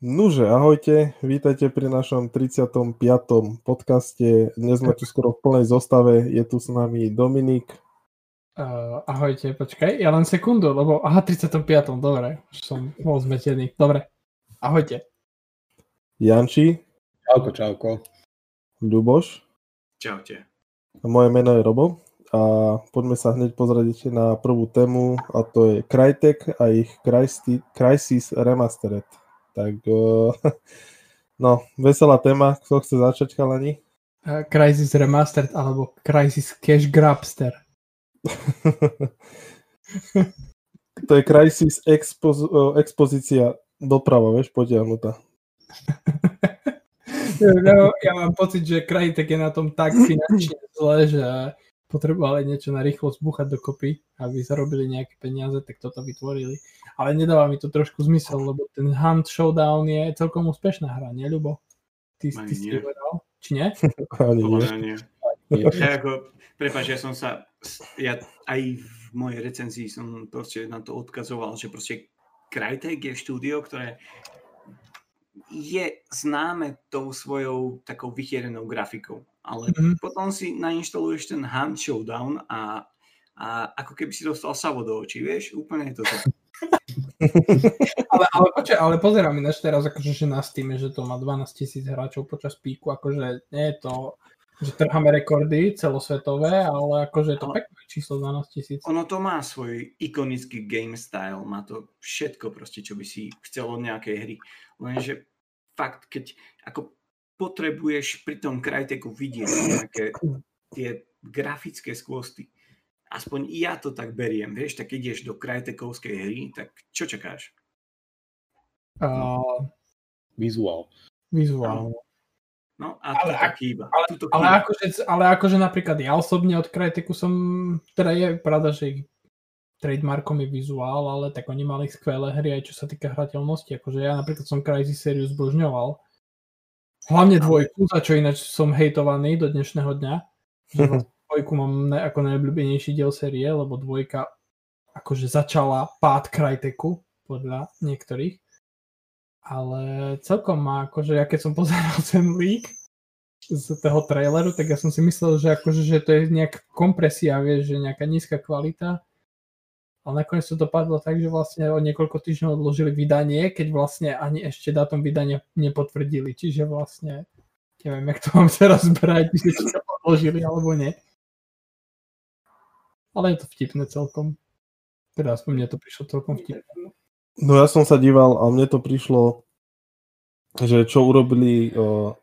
Nuže, ahojte, vítajte pri našom 35. podcaste. Dnes sme tu skoro v plnej zostave, je tu s nami Dominik. Uh, ahojte, počkaj, ja len sekundu, lebo aha, 35. dobre, už som bol zmetený. Dobre, ahojte. Janči. Čauko, čauko. Ľuboš. Čaute. Moje meno je Robo a poďme sa hneď pozrieť na prvú tému a to je Crytek a ich Crysis Remastered. Tak no, veselá téma. Kto chce začať, chalani? Uh, Crysis Remastered alebo Crysis Cash Grabster. to je Crysis expoz- expozícia doprava, vieš, potiahnutá. no, ja mám pocit, že Crytek je na tom tak finančne zle, že potrebovali niečo na rýchlo zbúchať dokopy, aby zarobili nejaké peniaze, tak toto vytvorili. Ale nedáva mi to trošku zmysel, lebo ten Hunt Showdown je celkom úspešná hra, nie, Ľubo? Ty, ty si povedal? Či nie? Ani nie. nie. Ja ako, prepáč, ja som sa, ja aj v mojej recenzii som proste na to odkazoval, že proste Crytek je štúdio, ktoré je známe tou svojou takou vychierenou grafikou ale mm-hmm. potom si nainštaluješ ten Hand Showdown a, a ako keby si dostal savo do očí, vieš, úplne je to to. ale, ale, počkaj, ale pozerám ináč teraz, akože, že na Steam, že to má 12 tisíc hráčov počas píku, akože nie je to, že trháme rekordy celosvetové, ale akože je to ale, pekné číslo 12 tisíc. Ono to má svoj ikonický game style, má to všetko proste, čo by si chcel od nejakej hry. Lenže fakt, keď ako potrebuješ pri tom Cryteku vidieť nejaké tie grafické skvosty. Aspoň ja to tak beriem, vieš, tak ideš do Crytekovskej hry, tak čo čakáš? Uh, vizuál. Vizuál. No a ale, to tak chýba. Ale, ale, akože, ale akože napríklad ja osobne od Cryteku som, teda je pravda, že ich trademarkom je vizuál, ale tak oni mali skvelé hry aj čo sa týka hrateľnosti. Akože ja napríklad som Crysis sériu zbožňoval Hlavne dvojku, za čo ináč som hejtovaný do dnešného dňa. dvojku mám ne, ako najobľúbenejší diel série, lebo dvojka akože začala pád Cryteku, podľa niektorých. Ale celkom má, akože ja keď som pozeral ten leak z toho traileru, tak ja som si myslel, že akože že to je nejaká kompresia, vieš, že nejaká nízka kvalita ale nakoniec to dopadlo tak, že vlastne o niekoľko týždňov odložili vydanie, keď vlastne ani ešte dátum vydania nepotvrdili. Čiže vlastne neviem, jak to mám teraz brať, či to odložili alebo nie. Ale je to vtipné celkom. Teda aspoň mne to prišlo celkom vtipné. No ja som sa díval a mne to prišlo, že čo urobili, uh,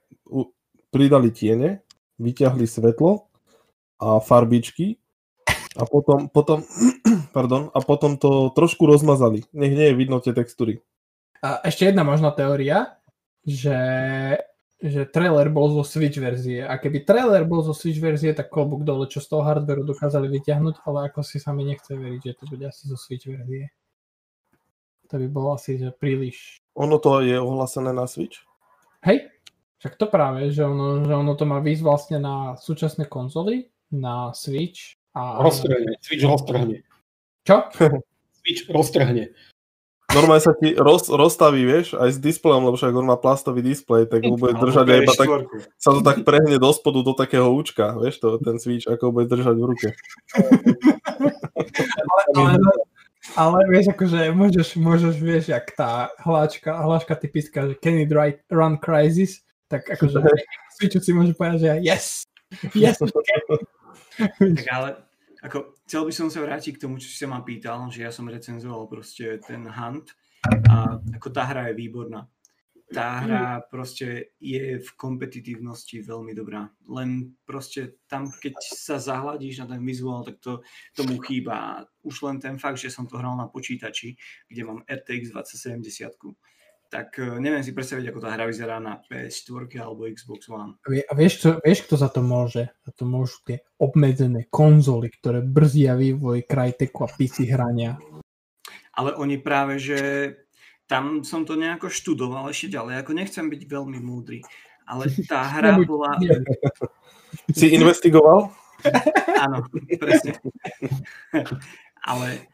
pridali tiene, vyťahli svetlo a farbičky a potom, potom, pardon, a potom to trošku rozmazali. Nech nie je vidno tie textúry. A ešte jedna možná teória, že, že trailer bol zo Switch verzie. A keby trailer bol zo Switch verzie, tak klobúk dole, čo z toho hardwareu dokázali vyťahnuť, ale ako si sami nechce veriť, že to bude asi zo Switch verzie. To by bolo asi, že príliš... Ono to je ohlasené na Switch? Hej, však to práve, že ono, že ono to má výsť vlastne na súčasné konzoly, na Switch a... Roztrhne, Switch roztrhne. Čo? Switch roztrhne. Normálne sa ti roz, rozstaví, vieš, aj s displejom, lebo však on má plastový displej, tak ho bude držať aj iba tak, sa to tak prehne do spodu do takého účka, vieš to, ten Switch, ako ho bude držať v ruke. ale, ale, ale, vieš, akože môžeš, môžeš, vieš, jak tá hláčka, hláčka typická, že can it run crisis, tak akože Switchu si môže povedať, že yes, yes, tak ale ako, chcel by som sa vrátiť k tomu, čo si sa ma pýtal, že ja som recenzoval proste ten Hunt a ako tá hra je výborná. Tá hra proste je v kompetitívnosti veľmi dobrá. Len proste tam, keď sa zahľadíš na ten vizuál, tak to tomu chýba. Už len ten fakt, že som to hral na počítači, kde mám RTX 2070 tak e, neviem si predstaviť, ako tá hra vyzerá na PS4 alebo Xbox One. A vieš, čo, vieš, kto za to môže? Za to môžu tie obmedzené konzoly, ktoré brzdia vývoj Cryteku a PC hrania. Ale oni práve, že tam som to nejako študoval ešte ďalej, ako nechcem byť veľmi múdry, ale tá hra bola... Si investigoval? Áno, presne. ale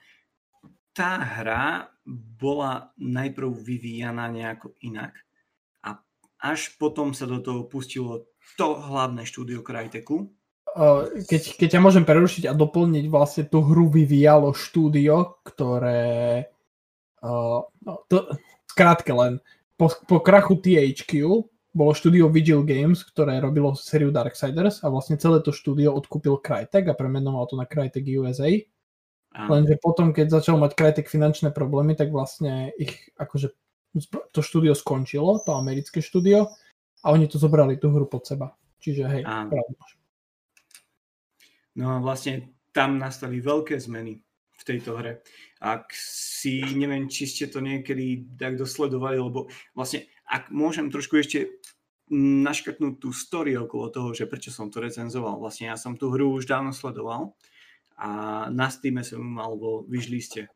tá hra bola najprv vyvíjaná nejako inak. A až potom sa do toho pustilo to hlavné štúdio Cryteku. Keď, keď ťa môžem prerušiť a doplniť, vlastne tú hru vyvíjalo štúdio, ktoré... Uh, to, krátke len, po, po krachu THQ bolo štúdio Vigil Games, ktoré robilo sériu Darksiders a vlastne celé to štúdio odkúpil Crytek a premenoval to na Crytek USA Lenže potom, keď začal mať Crytek finančné problémy, tak vlastne ich akože to štúdio skončilo, to americké štúdio, a oni to zobrali tú hru pod seba. Čiže hej, pravda. No a vlastne tam nastali veľké zmeny v tejto hre. Ak si, neviem, či ste to niekedy tak dosledovali, lebo vlastne, ak môžem trošku ešte naškrtnúť tú story okolo toho, že prečo som to recenzoval. Vlastne ja som tú hru už dávno sledoval a na Steam som mal vo vyžliste.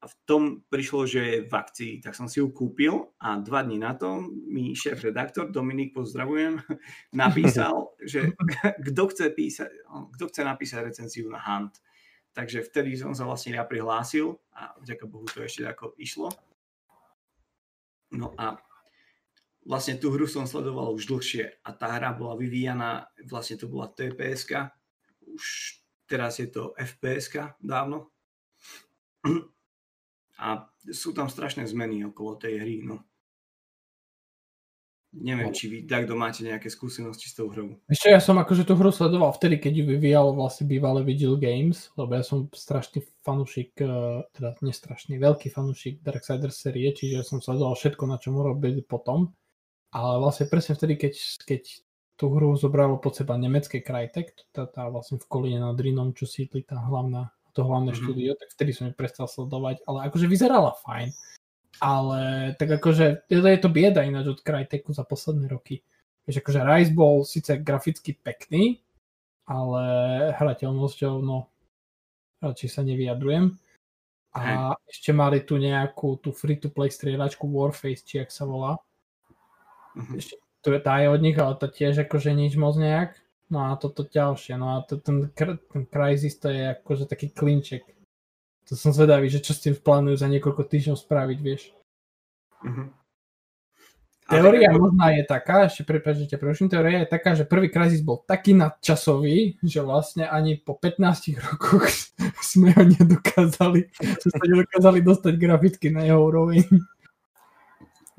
A v tom prišlo, že je v akcii, tak som si ju kúpil a dva dní na to mi šéf-redaktor, Dominik, pozdravujem, napísal, že kto chce, písať, kto chce napísať recenziu na Hunt. Takže vtedy som sa vlastne ja prihlásil a vďaka Bohu to ešte ako išlo. No a vlastne tú hru som sledoval už dlhšie a tá hra bola vyvíjaná, vlastne to bola tps už teraz je to fps dávno. A sú tam strašné zmeny okolo tej hry, no. Neviem, či vy takto máte nejaké skúsenosti s tou hrou. Ešte ja som akože tú hru sledoval vtedy, keď ju vyvíjalo vlastne bývalé Vigil Games, lebo ja som strašný fanúšik, eh, teda nestrašný, veľký fanúšik Darksiders série, čiže som sledoval všetko, na čom robili potom. Ale vlastne presne vtedy, keď, keď tú hru zobralo pod seba nemecké Crytek, tá, tá vlastne v Kolíne nad Rínom, čo sídli tá hlavná, to hlavné mm-hmm. štúdio, tak vtedy som ju prestal sledovať, ale akože vyzerala fajn. Ale tak akože, je to bieda ináč od Cryteku za posledné roky. Vieš, akože Rise bol síce graficky pekný, ale hrateľnosťou, no, radšej sa nevyjadrujem. A Hej. ešte mali tu nejakú tú free-to-play strieľačku Warface, či ak sa volá. Mm-hmm. Ešte to je, tá je od nich, ale to tiež akože nič moc nejak. No a toto ďalšie, no a to, ten, ten Crysis to je akože taký klinček. To som zvedavý, že čo s tým plánujú za niekoľko týždňov spraviť, vieš. Mm-hmm. Teória možná je taká, ešte prepáč, že ťa teória je taká, že prvý Crysis bol taký nadčasový, že vlastne ani po 15 rokoch sme ho nedokázali, sme sa nedokázali dostať graficky na jeho úroveň.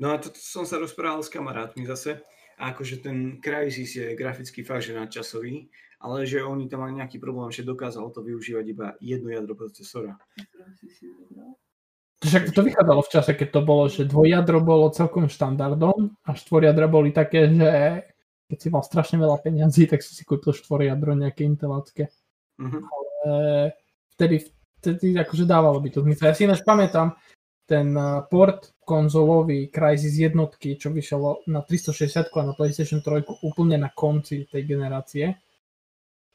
No a to som sa rozprával s kamarátmi zase. A akože ten Crysis je graficky fakt, že nadčasový, ale že oni tam mali nejaký problém, že dokázalo to využívať iba jedno jadro procesora. Však to vychádzalo v čase, keď to bolo, že dvojjadro bolo celkom štandardom a štvorjadra boli také, že keď si mal strašne veľa peňazí, tak si si kúpil štvorjadro nejaké intelácké. Uh-huh. Ale vtedy, vtedy akože dávalo by to zmysel. Ja si ináč pamätám, ten eh, port konzolový Crysis jednotky, čo vyšlo na 360 a na PlayStation 3 úplne na konci tej generácie.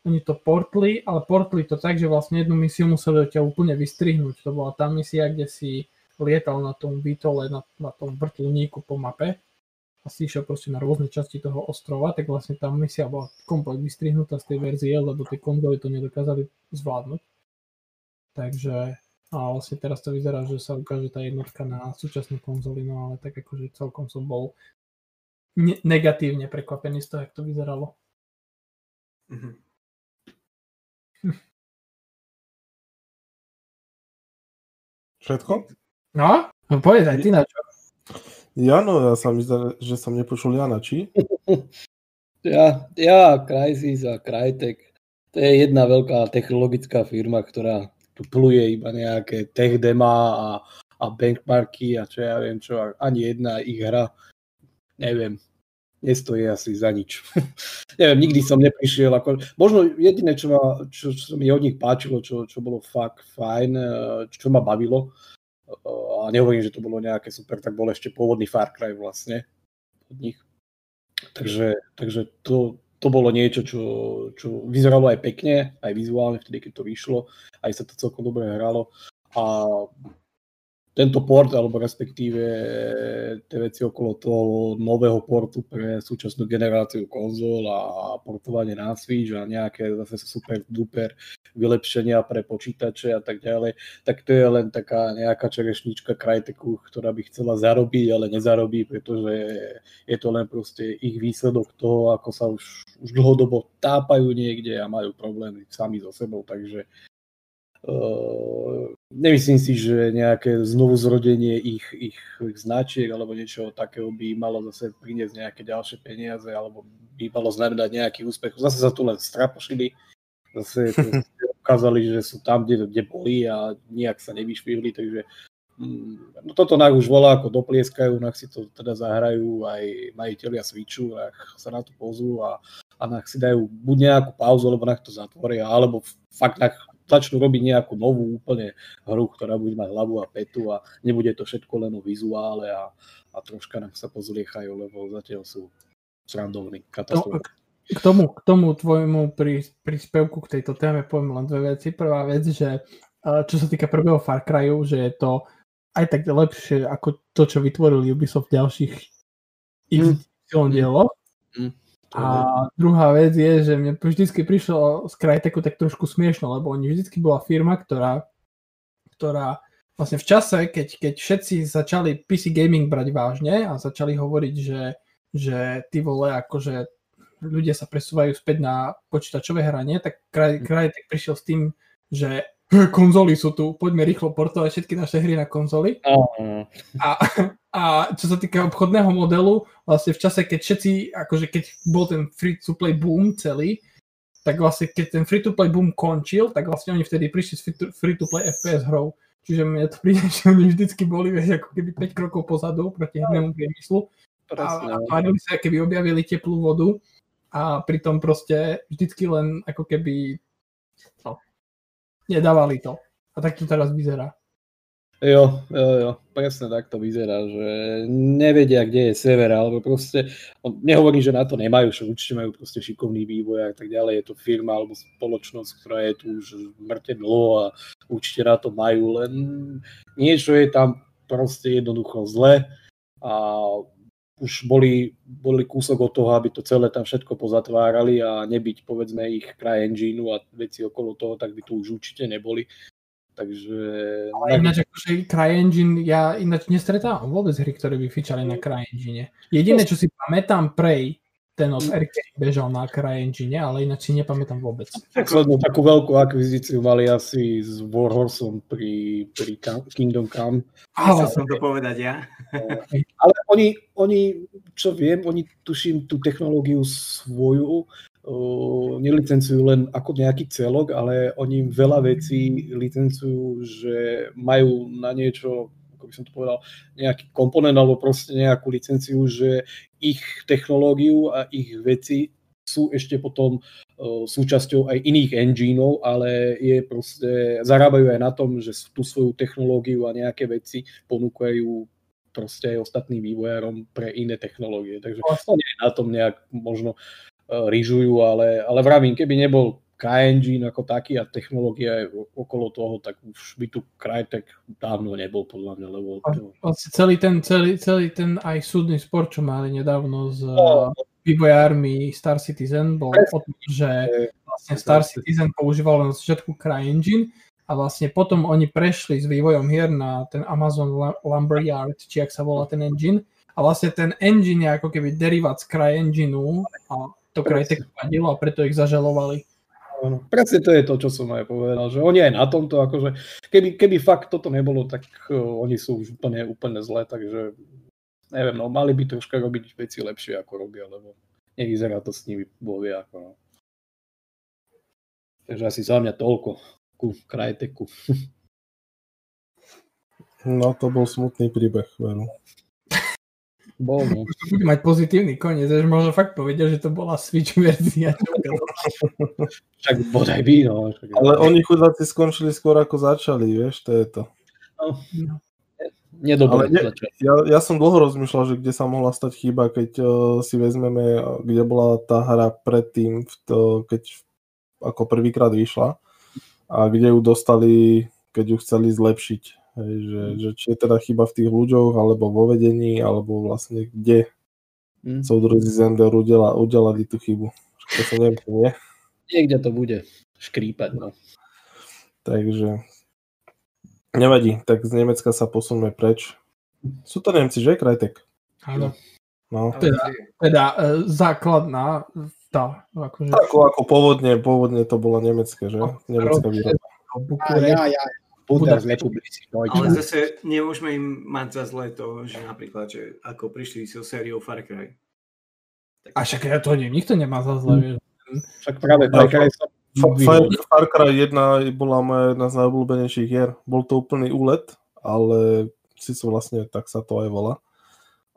Oni to portli, ale portli to tak, že vlastne jednu misiu museli ťa úplne vystrihnúť. To bola tá misia, kde si lietal na tom výtole, na, na tom vrtulníku po mape a si išiel proste na rôzne časti toho ostrova, tak vlastne tá misia bola komplet vystrihnutá z tej verzie, lebo tie konzoly to nedokázali zvládnuť. Takže a vlastne teraz to vyzerá, že sa ukáže tá jednotka na súčasnú konzoli, no ale tak akože celkom som bol ne- negatívne prekvapený z toho, jak to vyzeralo. Mm-hmm. Všetko? No, no povedz aj ty na čo. Jano, ja sa mi zdá, že som nepočul Jana, či? Ja, ja, Crysis a Crytek. To je jedna veľká technologická firma, ktorá tu pluje iba nejaké tech dema a, a benchmarky a čo ja viem čo, ani jedna ich hra, neviem, nestojí asi za nič. neviem, nikdy som neprišiel, ako, možno jediné, čo, ma, čo, čo mi od nich páčilo, čo, čo bolo fakt fajn, e, čo ma bavilo, e, a nehovorím, že to bolo nejaké super, tak bol ešte pôvodný Far Cry vlastne od nich. Takže, takže to, to bolo niečo, čo, čo vyzeralo aj pekne, aj vizuálne vtedy, keď to vyšlo, aj sa to celkom dobre hralo. A tento port, alebo respektíve tie veci okolo toho nového portu pre súčasnú generáciu konzol a portovanie na Switch a nejaké zase super duper vylepšenia pre počítače a tak ďalej, tak to je len taká nejaká čerešnička Cryteku, ktorá by chcela zarobiť, ale nezarobí, pretože je to len proste ich výsledok toho, ako sa už, už dlhodobo tápajú niekde a majú problémy sami so sebou, takže nemyslím si, že nejaké znovu zrodenie ich, ich, značiek alebo niečo takého by malo zase priniesť nejaké ďalšie peniaze alebo by malo znamenať nejaký úspech. Zase sa tu len strapošili, zase ukázali, že sú tam, kde, kde boli a nejak sa nevyšvihli, takže mm, no toto nak už volá ako doplieskajú, nak si to teda zahrajú aj majiteľia Switchu, ak sa na to pozú a, a nak si dajú buď nejakú pauzu, alebo nak to zatvoria, alebo fakt nak začnú robiť nejakú novú úplne hru, ktorá bude mať hlavu a petu a nebude to všetko len o vizuále a, a troška nám sa pozliechajú, lebo zatiaľ sú srandovní. No, k tomu, k tomu tvojmu príspevku k tejto téme poviem len dve veci. Prvá vec, že čo sa týka prvého Far Cryju, že je to aj tak lepšie ako to, čo vytvoril Ubisoft v ďalších mm. dielo. Mm. A druhá vec je, že mne vždycky prišlo z Cryteku tak trošku smiešno, lebo oni vždycky bola firma, ktorá, ktorá vlastne v čase, keď, keď všetci začali PC gaming brať vážne a začali hovoriť, že, že ty vole, akože ľudia sa presúvajú späť na počítačové hranie, tak Crytek prišiel s tým, že konzoly sú tu, poďme rýchlo portovať všetky naše hry na konzoly. A, a čo sa týka obchodného modelu, vlastne v čase, keď všetci, akože keď bol ten free-to-play boom celý, tak vlastne keď ten free-to-play boom končil, tak vlastne oni vtedy prišli s free-to-play FPS hrou. Čiže mne to príde, že oni vždycky boli vieš, ako keby 5 krokov pozadu proti hernému priemyslu. A, a sa, keby objavili teplú vodu a pritom proste vždycky len ako keby no, nedávali to. A tak to teraz vyzerá. Jo, jo, jo, presne tak to vyzerá, že nevedia, kde je sever, alebo proste, on nehovorí, že na to nemajú, že určite majú proste šikovný vývoj a tak ďalej, je to firma alebo spoločnosť, ktorá je tu už mŕte dlho a určite na to majú, len niečo je tam proste jednoducho zle a už boli, boli kúsok od toho, aby to celé tam všetko pozatvárali a nebyť povedzme ich kraj engine a veci okolo toho, tak by tu už určite neboli. Takže... Ale ináč akože CryEngine, ja ináč nestretávam vôbec hry, ktoré by fičali na CryEngine. Jediné, čo si pamätám, Prey, ten od RK bežal na CryEngine, ale ináč si nepamätám vôbec. Poslednú takú veľkú akvizíciu mali asi s Warhorsom pri, pri Kingdom Come. Ale som to povedať ja. ale oni, oni, čo viem, oni tuším tú technológiu svoju nelicencujú len ako nejaký celok, ale oni veľa vecí licencujú, že majú na niečo, ako by som to povedal, nejaký komponent alebo proste nejakú licenciu, že ich technológiu a ich veci sú ešte potom súčasťou aj iných engineov, ale je proste, zarábajú aj na tom, že tú svoju technológiu a nejaké veci ponúkajú proste aj ostatným vývojárom pre iné technológie. Takže je na tom nejak možno ryžujú, ale, ale vravím, keby nebol CryEngine ako taký a technológia okolo toho, tak už by tu Crytek dávno nebol podľa mňa, lebo to... Celý ten, celý, celý ten aj súdny spor, čo mali nedávno s no. vývojármi Star Citizen, bol o tom, že vlastne Star Citizen používal len začiatku CryEngine a vlastne potom oni prešli s vývojom hier na ten Amazon Lumberyard, či ak sa volá ten engine, a vlastne ten engine je ako keby derivát z CryEngineu a to Crytek vadilo a preto ich zažalovali. Presne to je to, čo som aj povedal, že oni aj na tomto, akože keby, keby fakt toto nebolo, tak uh, oni sú už úplne, úplne zlé, takže neviem, no mali by troška robiť veci lepšie, ako robia, lebo nevyzerá to s nimi bovie ako no. Takže asi za mňa toľko ku Cryteku. No to bol smutný príbeh, veru. Bol, no. Bude mať pozitívny koniec, že možno fakt povedia, že to bola Switch verzia. Však bodaj by, no. Ale oni chudáci skončili skôr ako začali, vieš, to je to. No. Nedobre ne, ja, ja som dlho rozmýšľal, že kde sa mohla stať chyba, keď uh, si vezmeme, kde bola tá hra predtým, v to, keď ako prvýkrát vyšla a kde ju dostali, keď ju chceli zlepšiť Hej, že, že či je teda chyba v tých ľuďoch, alebo vo vedení, alebo vlastne kde Hm. soudruzi Zender udela, udelali tú chybu. To sa neviem, nie. Niekde to bude škrípať. No. Takže nevadí, tak z Nemecka sa posuneme preč. Sú to Nemci, že? Krajtek. Áno. No. Teda, teda e, základná tá, akože Ako, ako pôvodne, pôvodne to bolo nemecké, že? Nemecká výroba. Ja, Bukurešť. ja, ja. Bundesrepublici. Ale zase nemôžeme im mať za zlé to, že napríklad, že ako prišli so sériou Far Cry. A však ja to nie, nikto nemá za zle, vieš. Však práve Far Cry sa Fa- Far, Far Cry 1 bola moja jedna z najobľúbenejších hier. Bol to úplný úlet, ale si to vlastne tak sa to aj volá.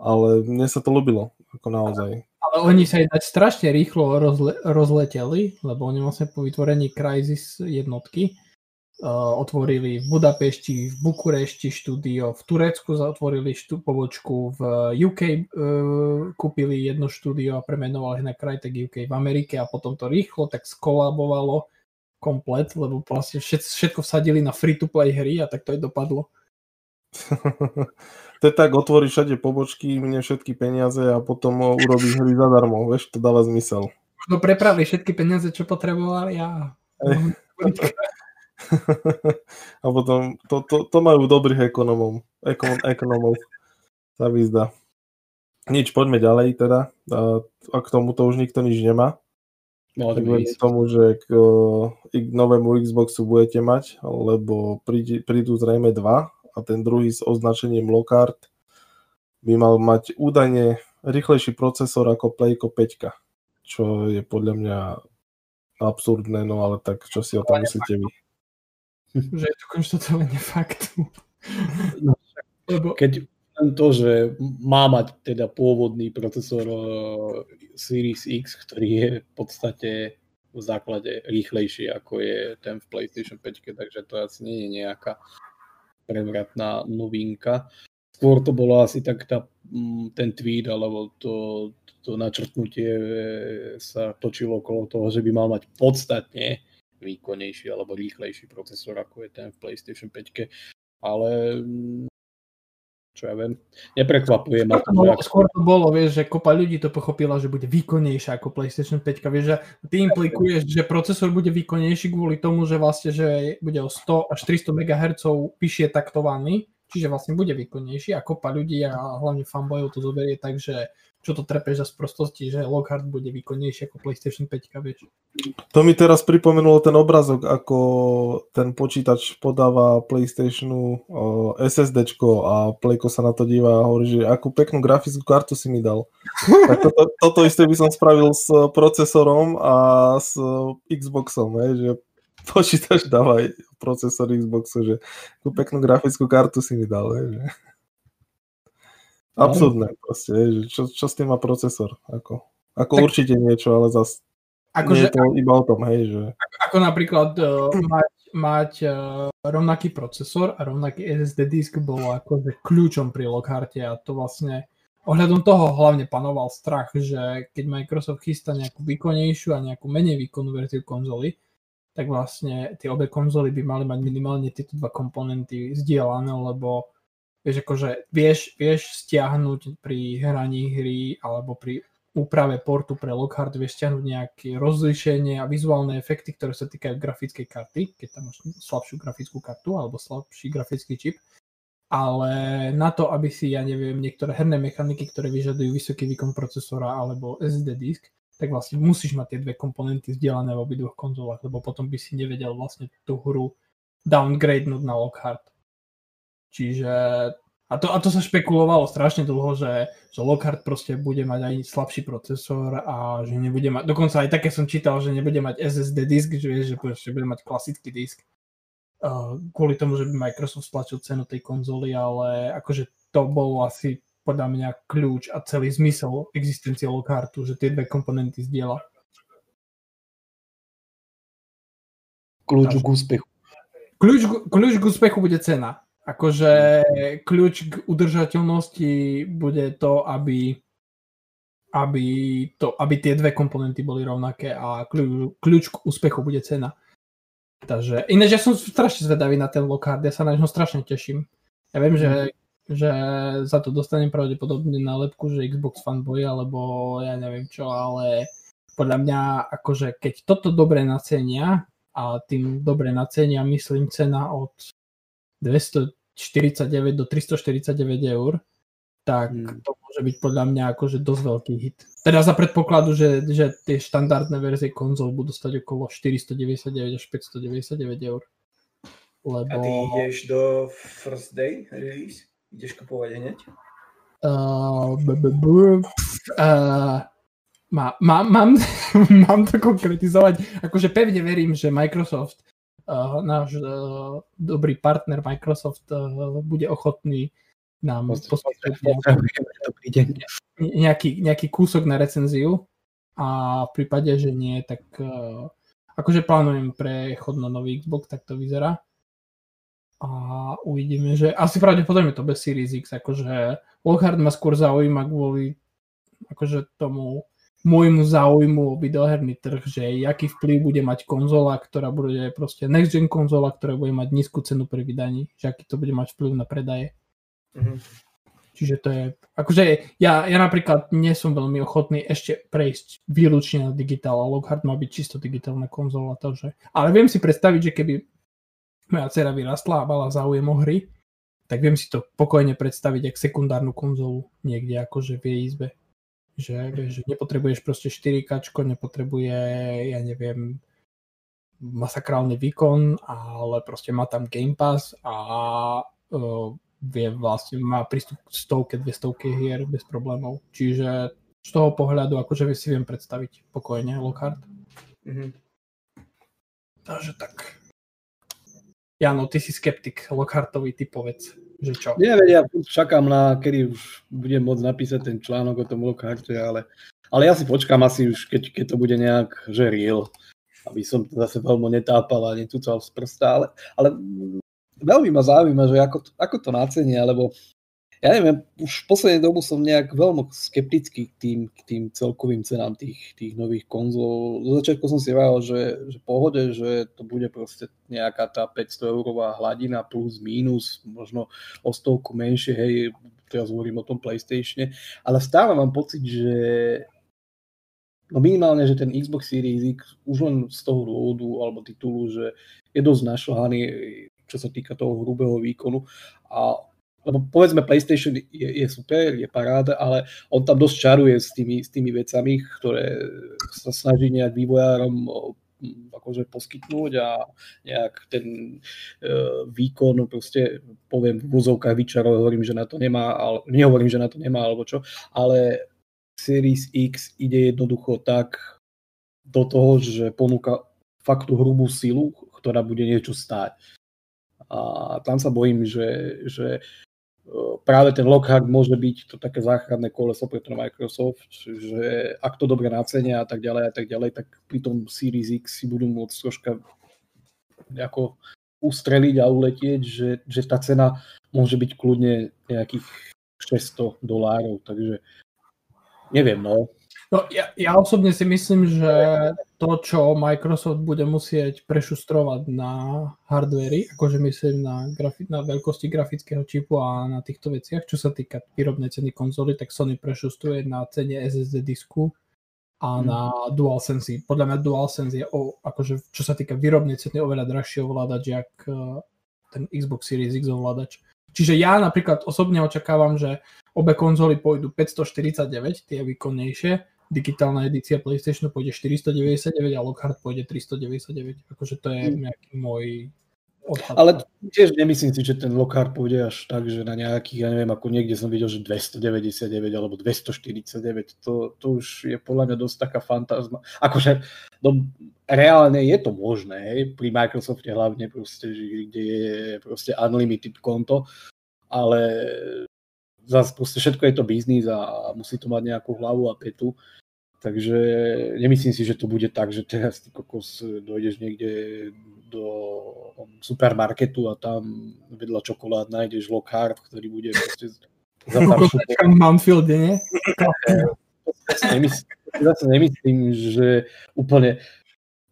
Ale mne sa to ľúbilo, ako naozaj. Ale oni sa ináč strašne rýchlo rozle, rozleteli, lebo oni vlastne po vytvorení Crysis jednotky otvorili v Budapešti, v Bukurešti štúdio, v Turecku zatvorili štú, pobočku, v UK uh, kúpili jedno štúdio a premenovali na Crytek UK v Amerike a potom to rýchlo tak skolabovalo komplet, lebo vlastne všetko, vsadili na free-to-play hry a tak to aj dopadlo. to je tak, otvoríš všade pobočky, mne všetky peniaze a potom o, urobíš hry zadarmo, vieš, to dáva zmysel. No prepravili všetky peniaze, čo potrebovali a... A potom, to, to, to majú dobrých ekonomov, ekon, ekonomov, sa vyzdá. Nič, poďme ďalej teda. A, k tomuto už nikto nič nemá. No, Tak verím tomu, že k i k novému Xboxu budete mať, lebo príde, prídu zrejme dva a ten druhý s označením Lockhart by mal mať údajne rýchlejší procesor ako Playko 5, čo je podľa mňa absurdné, no ale tak čo si o tom myslíte vy? Že je to konštatovanie faktu. No, Lebo keď len to, že má mať teda pôvodný procesor uh, Series X, ktorý je v podstate v základe rýchlejší ako je ten v PlayStation 5, takže to asi nie je nejaká prevratná novinka. Skôr to bolo asi tak tá, mm, ten tweet alebo to, to načrtnutie e, sa točilo okolo toho, že by mal mať podstatne výkonnejší alebo rýchlejší procesor ako je ten v PlayStation 5. Ale mm, čo ja viem, neprekvapuje ma to. bolo, skôr to bolo, vieš, že kopa ľudí to pochopila, že bude výkonnejšia ako PlayStation 5, vieš, že ty implikuješ, že procesor bude výkonnejší kvôli tomu, že vlastne, že bude o 100 až 300 MHz vyššie taktovaný, čiže vlastne bude výkonnejší a kopa ľudí a hlavne fanboyov to zoberie tak, že čo to trepeš za sprostosti, že Lockhart bude výkonnejší ako PlayStation 5, vieš. To mi teraz pripomenulo ten obrazok, ako ten počítač podáva PlayStationu o, SSDčko a Playko sa na to díva a hovorí, že akú peknú grafickú kartu si mi dal. Tak toto, toto isté by som spravil s procesorom a s Xboxom, hej, že počítač dáva aj procesor Xboxu, že akú peknú grafickú kartu si mi dal. Hej, že. Absurdné proste, hej, že čo, čo s tým má procesor. Ako, ako Tak- určite niečo, ale zase nie Akože, je to iba o tom, hej, že ako napríklad uh, mať, mať uh, rovnaký procesor a rovnaký SSD disk bolo akože kľúčom pri Lockharte a to vlastne ohľadom toho hlavne panoval strach, že keď Microsoft chystá nejakú výkonnejšiu a nejakú menej výkonnú verziu konzoly, tak vlastne tie obe konzoly by mali mať minimálne tieto dva komponenty zdieľané, lebo vieš, akože vieš, vieš stiahnuť pri hraní hry alebo pri úprave portu pre Lockhart vieš stiahnuť nejaké rozlíšenie a vizuálne efekty, ktoré sa týkajú grafickej karty, keď tam máš slabšiu grafickú kartu alebo slabší grafický čip. Ale na to, aby si, ja neviem, niektoré herné mechaniky, ktoré vyžadujú vysoký výkon procesora alebo SSD disk, tak vlastne musíš mať tie dve komponenty zdieľané v obidvoch konzolách, lebo potom by si nevedel vlastne tú hru downgradenúť na Lockhart. Čiže a to, a to sa špekulovalo strašne dlho, že, že Lockhart proste bude mať aj slabší procesor a že nebude mať, dokonca aj také som čítal, že nebude mať SSD disk, že, vieš, že bude mať klasický disk. Uh, kvôli tomu, že by Microsoft stlačil cenu tej konzoly, ale akože to bol asi podľa mňa kľúč a celý zmysel existencie Lockhartu, že tie dve komponenty zdieľa. Kľúč k úspechu. Kľúč, kľúč k úspechu bude cena. Akože kľúč k udržateľnosti bude to, aby, aby, to, aby tie dve komponenty boli rovnaké a kľúč, kľúč k úspechu bude cena. Takže ináč ja som strašne zvedavý na ten Lockhart, ja sa na ňo strašne teším. Ja viem, že, že za to dostanem pravdepodobne nálepku, že Xbox fanboy, alebo ja neviem čo, ale podľa mňa, akože keď toto dobre nacenia, a tým dobre nacenia myslím cena od 249 do 349 eur, tak hmm. to môže byť podľa mňa akože dosť veľký hit. Teda za predpokladu, že, že tie štandardné verzie konzol budú stať okolo 499 až 599 eur. Lebo... A ty ideš do first day release? Ideš kupovať hneď? Uh, b- b- b- uh, má, má, mám, mám to konkretizovať. Akože pevne verím, že Microsoft, uh, náš uh, dobrý partner Microsoft uh, bude ochotný nám poskytnúť nejaký, nejaký kúsok na recenziu a v prípade, že nie, tak uh, akože plánujem prechod na nový Xbox, tak to vyzerá a uvidíme, že asi pravdepodobne to bez Series X, akože Lockhart ma skôr zaujíma kvôli akože tomu môjmu záujmu o videoherný trh, že aký vplyv bude mať konzola, ktorá bude proste next gen konzola, ktorá bude mať nízku cenu pri vydaní, že aký to bude mať vplyv na predaje. Mm-hmm. Čiže to je, akože ja, ja napríklad nie som veľmi ochotný ešte prejsť výlučne na digitál a Lockhart má byť čisto digitálna konzola, takže, ale viem si predstaviť, že keby moja dcera vyrastla a mala záujem o hry, tak viem si to pokojne predstaviť ako sekundárnu konzolu niekde akože v jej izbe. Že, vieš, že nepotrebuješ proste 4K, nepotrebuje, ja neviem, masakrálny výkon, ale proste má tam Game Pass a uh, vie vlastne, má prístup k stovke, dve stovke hier bez problémov. Čiže z toho pohľadu akože si viem predstaviť pokojne Lockhart. Mm-hmm. Takže tak. Jano, ty si skeptik, Lockhartový typovec, že čo? Nie, ja čakám na, kedy už budem môcť napísať ten článok o tom Lockharte, ale, ale ja si počkám asi už, keď, keď to bude nejak, že real, aby som to zase veľmi netápal a netúcal z prsta, ale, ale veľmi ma zaujíma, že ako, ako to nacenia, lebo ja neviem, už v poslednej dobu som nejak veľmi skeptický k tým, k tým celkovým cenám tých, tých nových konzol. Do začiatku som si vral, že, že pohode, že to bude proste nejaká tá 500 eurová hladina plus minus, možno o stovku menšie, hej, teraz hovorím o tom PlayStatione, ale stále mám pocit, že no minimálne, že ten Xbox Series X už len z toho dôvodu alebo titulu, že je dosť našľahaný, čo sa týka toho hrubého výkonu a lebo povedzme PlayStation je, je super, je paráda, ale on tam dosť čaruje s tými, s tými vecami, ktoré sa snaží nejak vývojárom akože poskytnúť a nejak ten uh, výkon proste poviem v vozovkách vyčarov, hovorím, že na to nemá, ale nehovorím, že na to nemá alebo čo, ale Series X ide jednoducho tak do toho, že ponúka fakt tú hrubú silu, ktorá bude niečo stáť. A tam sa bojím, že, že práve ten Lockhart môže byť to také záchranné koleso pre ten Microsoft, že ak to dobre nacenia a tak ďalej a tak ďalej, tak pri tom Series X si budú môcť troška ako ustreliť a uletieť, že, že tá cena môže byť kľudne nejakých 600 dolárov, takže neviem, no. No, ja, ja osobne si myslím, že to, čo Microsoft bude musieť prešustrovať na hardvery, akože myslím na, grafi- na veľkosti grafického čipu a na týchto veciach, čo sa týka výrobnej ceny konzoly, tak Sony prešustruje na cene SSD disku a hmm. na DualSense. Podľa mňa DualSense je, o, akože, čo sa týka výrobnej ceny, oveľa drahšie ovládač, jak uh, ten Xbox Series X ovládač. Čiže ja napríklad osobne očakávam, že obe konzoly pôjdu 549, tie výkonnejšie, digitálna edícia PlayStationu pôjde 499 a Lockhart pôjde 399. Akože to je mm. nejaký môj odhad. Ale tiež nemyslím si, že ten Lockhart pôjde až tak, že na nejakých, ja neviem, ako niekde som videl, že 299 alebo 249, to, to už je podľa mňa dosť taká fantázma. Akože no, reálne je to možné, hej, pri Microsofte hlavne proste, že, kde je proste unlimited konto, ale zase proste všetko je to biznis a musí to mať nejakú hlavu a petu. Takže nemyslím si, že to bude tak, že teraz ty kokos dojdeš niekde do supermarketu a tam vedľa čokolád nájdeš Lockhart, ktorý bude proste za pár Manfielde, nie? Zase nemyslím, že úplne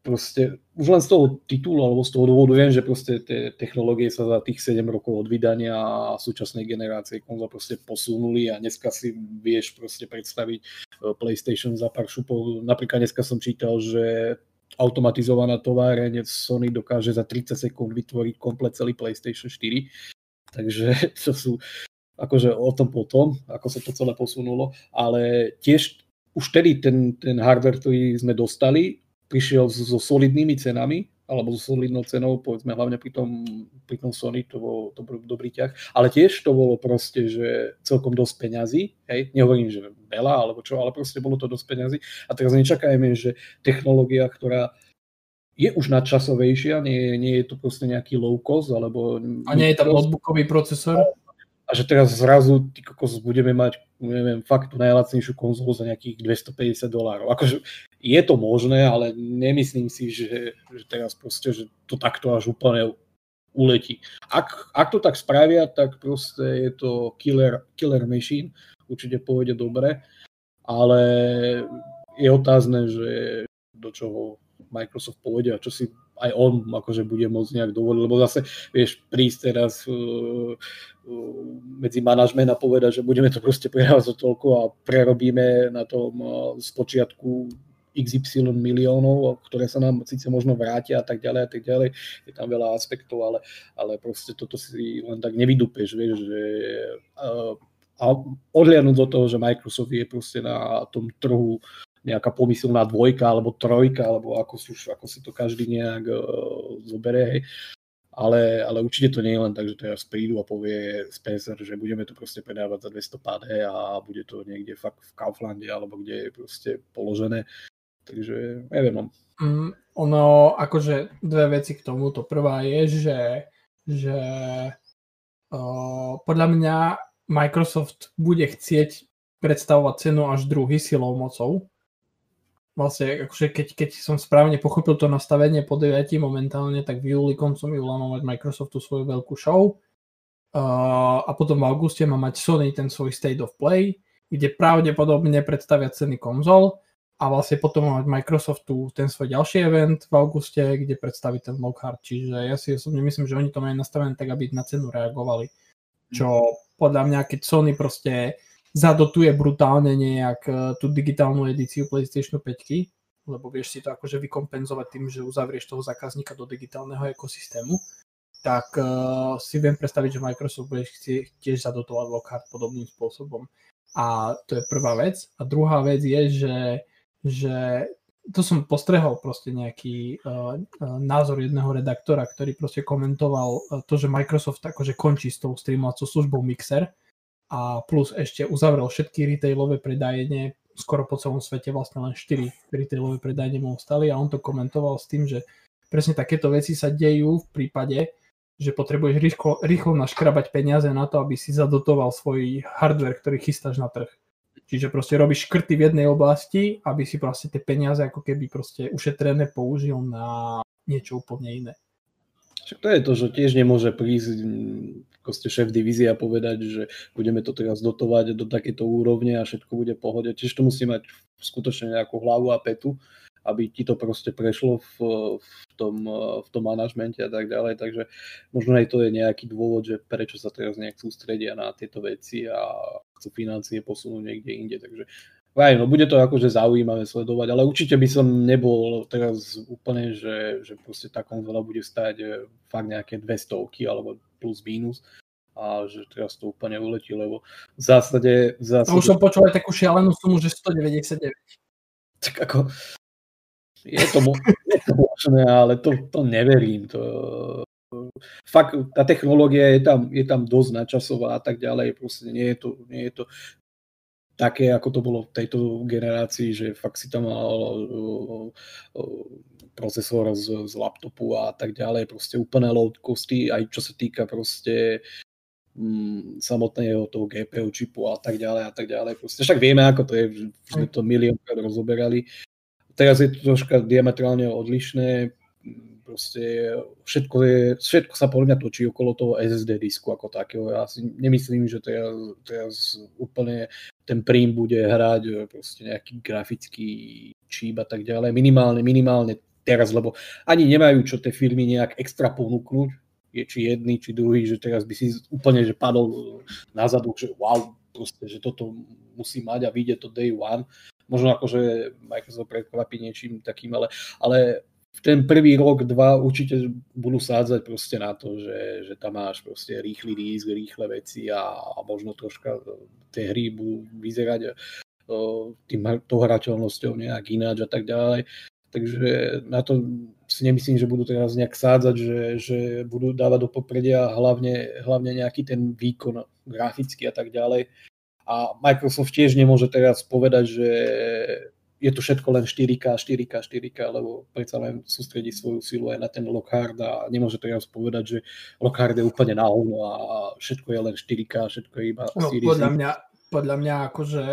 proste už len z toho titulu alebo z toho dôvodu viem, že proste tie technológie sa za tých 7 rokov od vydania a súčasnej generácie konzol proste posunuli a dneska si vieš proste predstaviť eh, PlayStation za pár šupov. Napríklad dneska som čítal, že automatizovaná továreň Sony dokáže za 30 sekúnd vytvoriť komplet celý PlayStation 4. Takže to sú akože o tom potom, ako sa to celé posunulo, ale tiež už tedy ten, ten hardware, ktorý sme dostali, prišiel so solidnými cenami, alebo so solidnou cenou, povedzme hlavne pri tom, pri tom Sony, to bol, to bol dobrý ťah, ale tiež to bolo proste, že celkom dosť peňazí, hej, nehovorím, že veľa, alebo čo, ale proste bolo to dosť peňazí. A teraz nečakajme, že technológia, ktorá je už nadčasovejšia, nie, nie je to proste nejaký low cost, alebo... A nie je tam notebookový procesor? a že teraz zrazu ty kokos budeme mať, neviem, fakt tú najlacnejšiu konzolu za nejakých 250 dolárov. Akože je to možné, ale nemyslím si, že, že teraz proste, že to takto až úplne uletí. Ak, ak to tak spravia, tak proste je to killer, killer machine, určite pôjde dobre, ale je otázne, že do čoho Microsoft pôjde a čo si aj on akože bude môcť nejak dovoliť, lebo zase vieš prísť teraz uh, uh, medzi manažment a povedať, že budeme to proste prehávať za toľko a prerobíme na tom uh, z XY miliónov, ktoré sa nám síce možno vrátia a tak ďalej a tak ďalej. Je tam veľa aspektov, ale, ale proste toto si len tak nevydupeš, vieš, že uh, a odliadnúť do toho, že Microsoft je proste na tom trhu nejaká pomyselná dvojka alebo trojka, alebo ako, sú, ako si to každý nejak uh, zoberie, hej. Ale, ale určite to nie je len tak, že teraz prídu a povie Spencer, že budeme to proste predávať za 200 pád a bude to niekde fakt v Kauflande alebo kde je proste položené. Takže neviem. No. Mm, ono, akože dve veci k tomu. To prvá je, že, že uh, podľa mňa Microsoft bude chcieť predstavovať cenu až druhý silou mocou, vlastne, akože keď, keď som správne pochopil to nastavenie po 9 momentálne, tak v júli, koncom júla má mať Microsoftu svoju veľkú show uh, a potom v auguste má mať Sony ten svoj State of Play, kde pravdepodobne predstavia ceny konzol a vlastne potom má mať Microsoftu ten svoj ďalší event v auguste, kde predstaví ten Lockhart. Čiže ja si osobne myslím, že oni to majú nastavené tak, aby na cenu reagovali. Čo podľa mňa, keď Sony proste zadotuje brutálne nejak e, tú digitálnu edíciu PlayStation 5, lebo vieš si to akože vykompenzovať tým, že uzavrieš toho zákazníka do digitálneho ekosystému, tak uh, si viem predstaviť, že Microsoft bude tiež zadotovať Lockhart podobným spôsobom. A to je prvá vec. A druhá vec je, že, že to som postrehol proste nejaký uh, názor jedného redaktora, ktorý proste komentoval to, že Microsoft akože končí s tou streamovacou službou Mixer, a plus ešte uzavrel všetky retailové predajne, skoro po celom svete vlastne len 4 retailové predajne mu ostali a on to komentoval s tým, že presne takéto veci sa dejú v prípade, že potrebuješ rýchlo, rýchlo naškrabať peniaze na to, aby si zadotoval svoj hardware, ktorý chystáš na trh. Čiže proste robíš škrty v jednej oblasti, aby si proste tie peniaze ako keby proste ušetrené použil na niečo úplne iné. Však to je to, že tiež nemôže prísť proste šéf divízie a povedať, že budeme to teraz dotovať do takéto úrovne a všetko bude pohode. Tiež to musí mať skutočne nejakú hlavu a petu, aby ti to proste prešlo v, v, tom, v tom manažmente a tak ďalej. Takže možno aj to je nejaký dôvod, že prečo sa teraz nejak sústredia na tieto veci a chcú financie posunúť niekde inde. Takže aj, no bude to akože zaujímavé sledovať, ale určite by som nebol teraz úplne, že, že proste tá konzola bude stať eh, fakt nejaké 200 alebo plus minus a že teraz to úplne uletí, lebo v zásade... V zásade... No už som počul aj takú šialenú sumu, že 199. Tak ako... Je to, je to možné, ale to, to neverím. To, fakt, tá technológia je tam, je tam dosť načasová a tak ďalej. Proste nie je to, nie je to také, ako to bolo v tejto generácii, že fakt si tam mal procesor z, z laptopu a tak ďalej, proste úplné low costy, aj čo sa týka proste mm, samotného toho GPU čipu a tak ďalej a tak ďalej. Proste však vieme, ako to je, sme to miliónkrát rozoberali. Teraz je to troška diametrálne odlišné, proste všetko, je, všetko sa podľa mňa točí okolo toho SSD disku ako takého. Ja si nemyslím, že teraz, teraz úplne ten prím bude hrať proste nejaký grafický číp a tak ďalej. Minimálne, minimálne teraz, lebo ani nemajú čo tie firmy nejak extra ponúknuť, je či jedný, či druhý, že teraz by si úplne že padol na zadok, že wow, proste, že toto musí mať a vyjde to day one. Možno akože Microsoft prekvapí niečím takým, ale, ale v ten prvý rok, dva určite budú sádzať proste na to, že, že tam máš proste rýchly disk, rýchle veci a, a možno troška tie hry budú vyzerať tým, tou hrateľnosťou nejak ináč a tak ďalej. Takže na to si nemyslím, že budú teraz nejak sádzať, že, že budú dávať do popredia hlavne, hlavne nejaký ten výkon grafický a tak ďalej. A Microsoft tiež nemôže teraz povedať, že je to všetko len 4K, 4K, 4K, lebo predsa len sústredí svoju silu aj na ten Lockhart a nemôže teraz povedať, že Lockhart je úplne na a všetko je len 4K, všetko je iba no, Podľa mňa, podľa mňa akože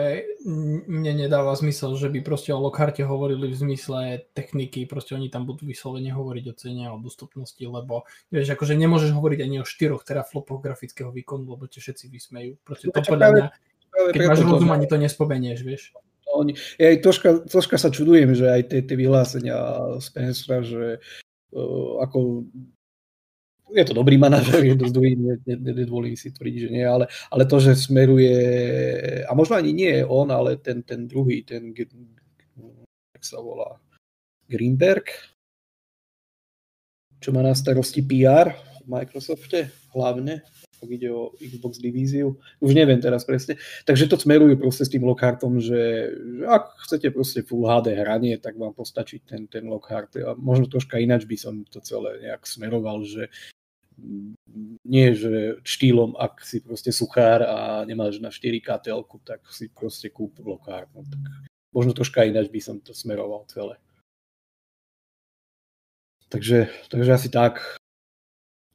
mne nedáva zmysel, že by proste o Lockharte hovorili v zmysle techniky, proste oni tam budú vyslovene hovoriť o cene alebo dostupnosti, lebo vieš, akože nemôžeš hovoriť ani o 4 teraflopoch grafického výkonu, lebo te všetci vysmejú. Proste to podľa mňa, keď máš rozum, ani to nespomenieš, vieš. Oni, ja aj troška, troška sa čudujem, že aj tie, tie vyhlásenia Spencera, že uh, ako je to dobrý manažer, je dosť dobrý, nedovolím si tvrdiť, že nie, ale, ale to, že smeruje, a možno ani nie on, ale ten, ten druhý, ten, jak sa volá, Greenberg, čo má na starosti PR v Microsofte hlavne, ak ide o Xbox divíziu, už neviem teraz presne. Takže to smeruje proste s tým Lockhartom, že, ak chcete proste Full HD hranie, tak vám postačí ten, ten Lockhart. A možno troška ináč by som to celé nejak smeroval, že nie, že štýlom, ak si proste suchár a nemáš na 4K telku, tak si proste kúp lokár. No, tak možno troška ináč by som to smeroval celé. Takže, takže asi tak.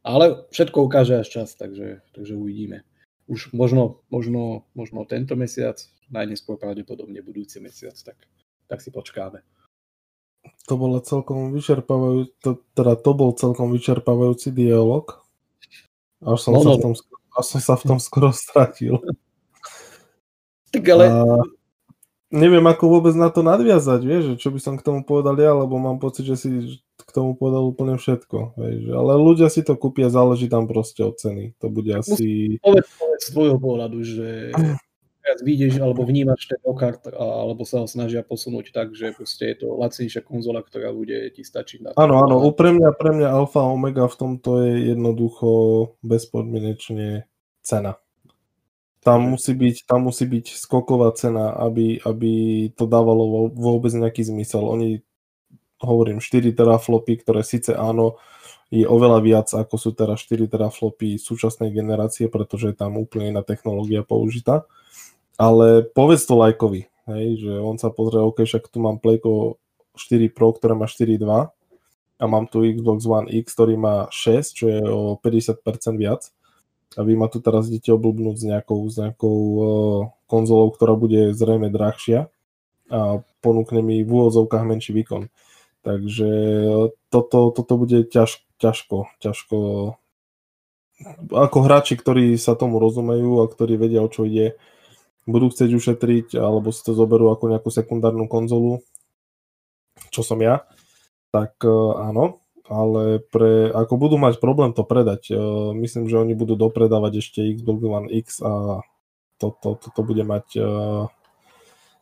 Ale všetko ukáže až čas, takže, takže uvidíme. Už možno, možno, možno tento mesiac, najneskôr pravdepodobne budúci mesiac, tak, tak si počkáme to bolo celkom vyčerpávajúci, to, teda to bol celkom vyčerpávajúci dialog. Až som, no, sa, no. V tom, až som sa v tom skoro stratil. Tak ale... A neviem, ako vôbec na to nadviazať, vieš, čo by som k tomu povedal ja, lebo mám pocit, že si k tomu povedal úplne všetko. Vieš, ale ľudia si to kúpia, záleží tam proste od ceny. To bude asi... Povedz, povedz z tvojho pohľadu, že teraz vidíš alebo vnímaš ten okart alebo sa ho snažia posunúť tak, že proste je to lacnejšia konzola, ktorá bude ti stačiť na to. Áno, áno, pre mňa, pre mňa alfa omega v tomto je jednoducho bezpodmienečne cena. Tam musí byť, tam musí byť skoková cena, aby, aby to dávalo vôbec nejaký zmysel. Oni, hovorím, 4 teraflopy, ktoré síce áno, je oveľa viac, ako sú teraz 4 teraflopy súčasnej generácie, pretože je tam úplne iná technológia použitá ale povedz to lajkovi, hej, že on sa pozrie, OK, však tu mám Playko 4 Pro, ktoré má 4.2 a mám tu Xbox One X, ktorý má 6, čo je o 50% viac a vy ma tu teraz idete oblúbnúť s nejakou, s nejakou uh, konzolou, ktorá bude zrejme drahšia a ponúkne mi v úvodzovkách menší výkon. Takže toto, toto bude ťaž, ťažko, ťažko. Ako hráči, ktorí sa tomu rozumejú a ktorí vedia, o čo ide, budú chcieť ušetriť alebo si to zoberú ako nejakú sekundárnu konzolu, čo som ja, tak e, áno, ale pre, ako budú mať problém to predať, e, myslím, že oni budú dopredávať ešte Xbox One X a toto to, to, to bude mať e,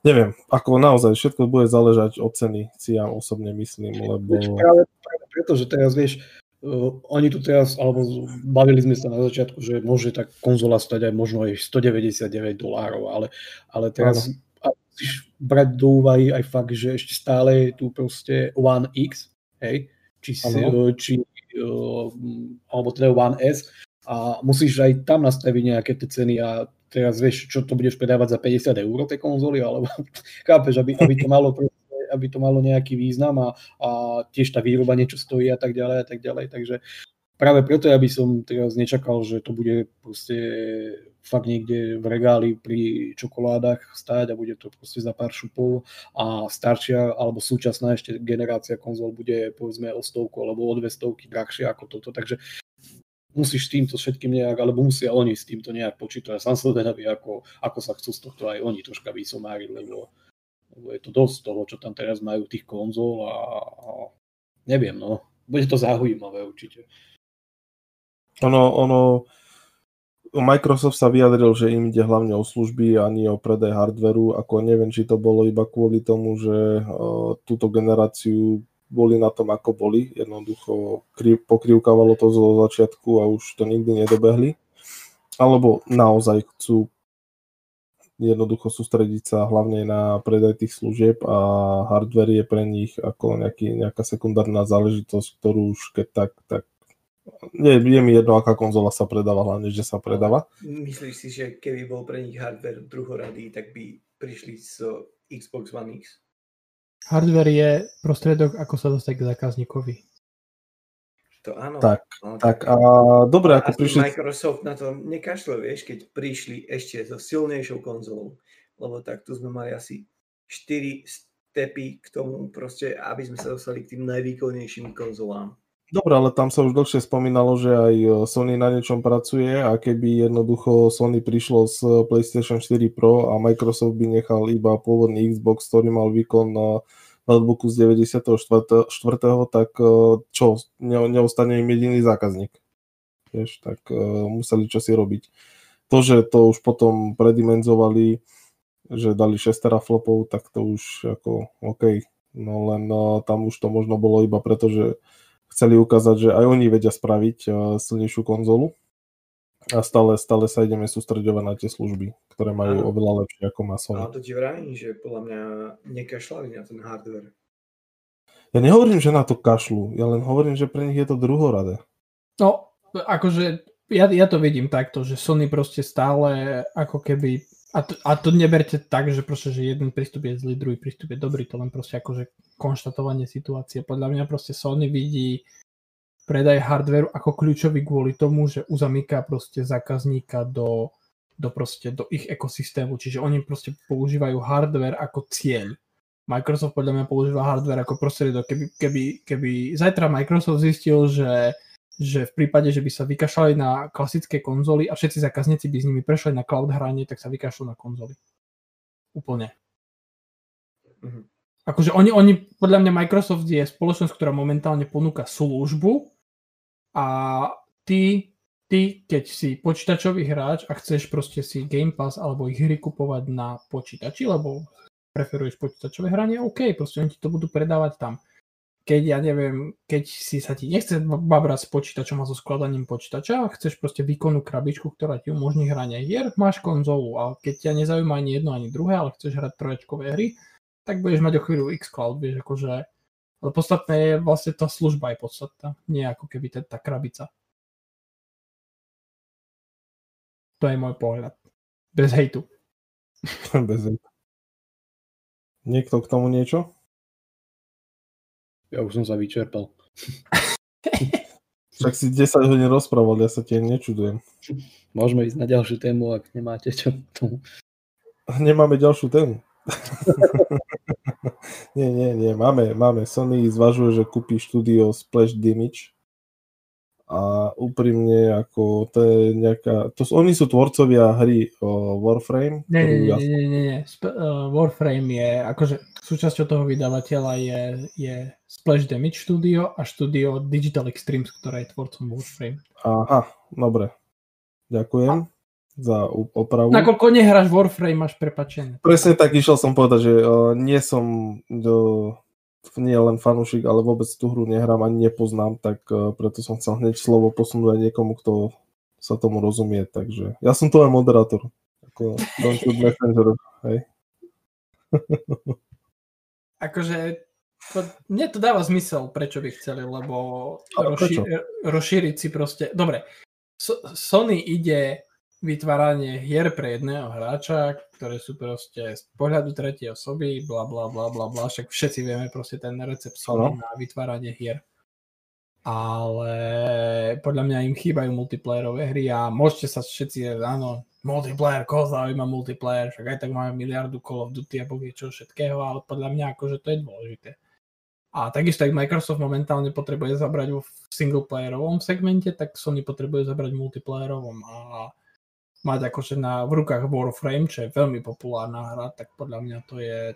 neviem, ako naozaj všetko bude záležať od ceny, si ja osobne myslím, lebo... Práve, práve preto, že teraz vieš, Uh, oni tu teraz, alebo bavili sme sa na začiatku, že môže tá konzola stať aj možno aj 199 dolárov, ale, ale teraz musíš brať do úvahy aj fakt, že ešte stále je tu proste One X, hej, či, si, či uh, alebo teda One S a musíš aj tam nastaviť nejaké tie ceny a teraz vieš, čo to budeš predávať za 50 eur tej konzoly, alebo chápeš, aby, aby to malo aby to malo nejaký význam a, a tiež tá výroba niečo stojí a tak ďalej a tak ďalej. Takže práve preto ja by som teraz nečakal, že to bude proste fakt niekde v regáli pri čokoládach stáť a bude to proste za pár šupov a staršia alebo súčasná ešte generácia konzol bude povedzme o stovku alebo o dve stovky drahšia ako toto. Takže musíš s týmto všetkým nejak, alebo musia oni s týmto nejak počítať. Ja sám som zvedavý, ako, ako sa chcú z tohto aj oni troška vysomáriť, lebo lebo je to dosť toho, čo tam teraz majú tých konzol a, a neviem, no. Bude to zaujímavé určite. Ono, ono, Microsoft sa vyjadril, že im ide hlavne o služby a nie o predaj hardveru, ako neviem, či to bolo iba kvôli tomu, že uh, túto generáciu boli na tom, ako boli. Jednoducho kri- pokrivkávalo to zo začiatku a už to nikdy nedobehli. Alebo naozaj chcú jednoducho sústrediť sa hlavne na predaj tých služieb a hardware je pre nich ako nejaký, nejaká sekundárna záležitosť, ktorú už keď tak, tak nie, je mi jedno, aká konzola sa predáva, hlavne, že sa predáva. Myslíš si, že keby bol pre nich hardware druhoradý, tak by prišli z Xbox One X? Hardware je prostriedok, ako sa dostať k zákazníkovi. To áno. Tak, no, tak a dobre, ako Asi prišli... Microsoft na to nekašle, vieš, keď prišli ešte so silnejšou konzolou. Lebo tak tu sme mali asi 4 stepy k tomu proste, aby sme sa dostali k tým najvýkonnejším konzolám. Dobre, ale tam sa už dlhšie spomínalo, že aj e, Sony na niečom pracuje a keby jednoducho Sony prišlo s PlayStation 4 Pro a Microsoft by nechal iba pôvodný Xbox, ktorý mal výkon na notebooku z 94. tak e, čo, ne, neostane im jediný zákazník. Vieš, tak museli čo robiť. To, že to už potom predimenzovali, že dali 6 teraflopov, tak to už ako OK. No len tam už to možno bolo iba preto, že chceli ukázať, že aj oni vedia spraviť uh, silnejšiu konzolu a stále, stále sa ideme sústredovať na tie služby, ktoré majú Áno. oveľa lepšie ako má Sony. A to ti vravím, že podľa mňa nekašľali na ten hardware. Ja nehovorím, že na to kašľú, ja len hovorím, že pre nich je to druhoradé. No, akože ja, ja to vidím takto, že Sony proste stále ako keby a to, a to neberte tak, že proste, že jeden prístup je zlý, druhý prístup je dobrý, to len proste akože konštatovanie situácie. Podľa mňa proste Sony vidí predaj hardwareu ako kľúčový kvôli tomu, že uzamyká proste zákazníka do, do, proste, do ich ekosystému, čiže oni proste používajú hardware ako cieľ. Microsoft podľa mňa používa hardware ako prostriedok. Keby, keby, keby zajtra Microsoft zistil, že, že v prípade, že by sa vykašľali na klasické konzoly a všetci zákazníci by s nimi prešli na cloud hranie, tak sa vykašľú na konzoly. Úplne. Mhm. Akože oni, oni, podľa mňa Microsoft je spoločnosť, ktorá momentálne ponúka službu a ty, ty, keď si počítačový hráč a chceš proste si Game Pass alebo ich hry kupovať na počítači, lebo preferuješ počítačové hranie, OK, proste oni ti to budú predávať tam. Keď, ja neviem, keď si sa ti nechce babrať s počítačom a so skladaním počítača a chceš proste výkonnú krabičku, ktorá ti umožní hranie hier, máš konzolu a keď ťa nezaujíma ani jedno, ani druhé, ale chceš hrať trojačkové hry, tak budeš mať o chvíľu xCloud, vieš, akože ale podstatné je vlastne tá služba je podstatná, nie ako keby tá, tá krabica. To je môj pohľad. Bez hejtu. Bez Niekto k tomu niečo? Ja už som sa vyčerpal. Však si 10 hodín rozprával, ja sa tie nečudujem. Môžeme ísť na ďalšiu tému, ak nemáte čo k tomu. Nemáme ďalšiu tému. nie, nie, nie, máme, máme. Sony zvažuje, že kúpi štúdio Splash Damage a úprimne ako to je nejaká, to, oni sú tvorcovia hry o Warframe. Nie, nie, nie, nie, nie, nie. Sp- uh, Warframe je, akože súčasťou toho vydavateľa je, je Splash Damage Studio a štúdio Digital Extremes, ktoré je tvorcom Warframe. Aha, dobre. Ďakujem za ú- opravu. Nakoľko nehráš Warframe, máš prepačené. Presne tak išiel som povedať, že uh, nie som uh, nie len fanúšik, ale vôbec tú hru nehrám ani nepoznám, tak uh, preto som chcel hneď slovo posunúť aj niekomu, kto sa tomu rozumie. Takže ja som to aj moderátor. Ako Messenger, hej. Akože to, mne to dáva zmysel, prečo by chceli, lebo rozšíriť si proste... Dobre, so, Sony ide vytváranie hier pre jedného hráča, ktoré sú proste z pohľadu tretej osoby, bla bla bla bla bla, však všetci vieme proste ten recept Sony Áno. na vytváranie hier. Ale podľa mňa im chýbajú multiplayerové hry a môžete sa všetci, áno, multiplayer, koho zaujíma multiplayer, však aj tak máme miliardu Call of Duty a bohvie čo všetkého, ale podľa mňa akože to je dôležité. A takisto, ak Microsoft momentálne potrebuje zabrať vo singleplayerovom segmente, tak Sony potrebuje zabrať v multiplayerovom a mať akože na, v rukách Warframe, čo je veľmi populárna hra, tak podľa mňa to je,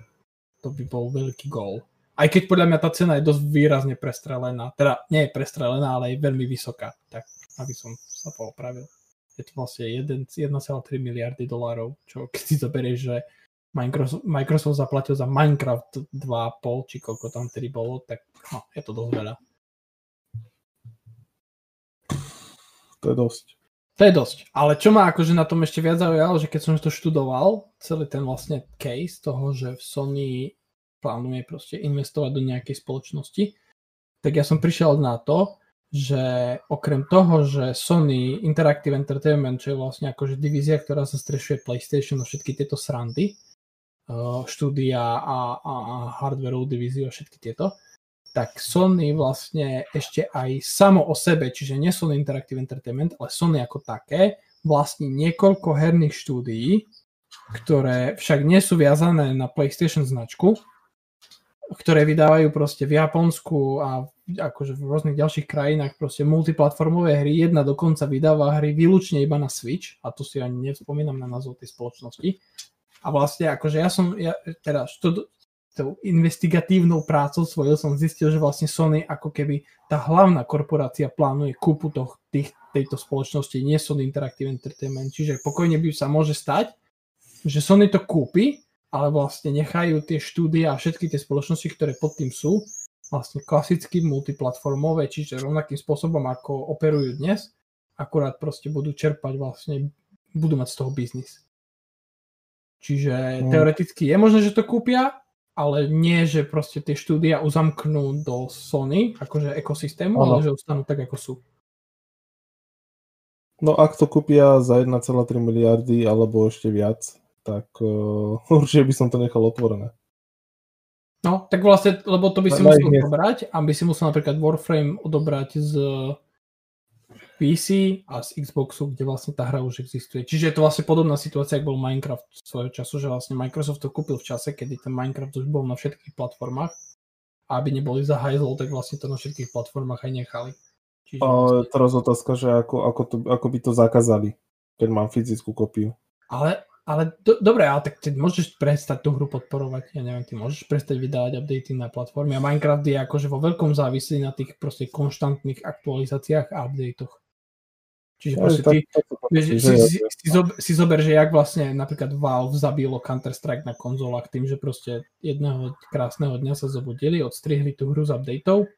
to by bol veľký gól. Aj keď podľa mňa tá cena je dosť výrazne prestrelená. Teda nie je prestrelená, ale je veľmi vysoká. Tak, aby som sa poopravil. Je to vlastne 1,3 miliardy dolárov, čo keď si zoberieš, že Microsoft, Microsoft zaplatil za Minecraft 2,5, či koľko tam tedy bolo, tak no, je to dosť veľa. To je dosť. To je dosť. Ale čo ma akože na tom ešte viac zaujalo, že keď som to študoval, celý ten vlastne case toho, že Sony plánuje proste investovať do nejakej spoločnosti, tak ja som prišiel na to, že okrem toho, že Sony Interactive Entertainment, čo je vlastne akože divízia, ktorá sa strešuje PlayStation a všetky tieto srandy, štúdia a, a, a hardwareovú divíziu a všetky tieto, tak Sony vlastne ešte aj samo o sebe, čiže nie Sony Interactive Entertainment, ale Sony ako také, vlastní niekoľko herných štúdií, ktoré však nie sú viazané na PlayStation značku, ktoré vydávajú proste v Japonsku a akože v rôznych ďalších krajinách proste multiplatformové hry. Jedna dokonca vydáva hry výlučne iba na Switch a to si ani nevspomínam na názov tej spoločnosti. A vlastne akože ja som, ja, teda štud, tou investigatívnou prácou svojou som zistil, že vlastne Sony ako keby tá hlavná korporácia plánuje kúpu toh, tých, tejto spoločnosti, nie Sony Interactive Entertainment. Čiže pokojne by sa môže stať, že Sony to kúpi, ale vlastne nechajú tie štúdie a všetky tie spoločnosti, ktoré pod tým sú, vlastne klasicky multiplatformové, čiže rovnakým spôsobom, ako operujú dnes, akurát proste budú čerpať vlastne, budú mať z toho biznis. Čiže hmm. teoreticky je možné, že to kúpia, ale nie, že proste tie štúdia uzamknú do Sony, akože ekosystému, ano. ale že ostanú tak, ako sú. No ak to kúpia za 1,3 miliardy alebo ešte viac, tak uh, určite by som to nechal otvorené. No, tak vlastne, lebo to by si musel odobrať, aby si musel napríklad Warframe odobrať z PC a z Xboxu, kde vlastne tá hra už existuje. Čiže je to vlastne podobná situácia, ako bol Minecraft svojho času, že vlastne Microsoft to kúpil v čase, kedy ten Minecraft už bol na všetkých platformách a aby neboli za hajzlov, tak vlastne to na všetkých platformách aj nechali. Čiže vlastne... teraz otázka, že ako, ako, to, ako by to zakázali, keď mám fyzickú kopiu. Ale, ale do, dobre, ale tak ty môžeš prestať tú hru podporovať, ja neviem, ty môžeš prestať vydávať updaty na platformy a Minecraft je akože vo veľkom závislí na tých proste konštantných aktualizáciách a updatech. Čiže no, proste ty, vieš, si, si, si, zober, si zober, že jak vlastne napríklad Valve zabilo Counter-Strike na konzolách tým, že proste jedného krásneho dňa sa zobudili, odstrihli tú hru z updateov.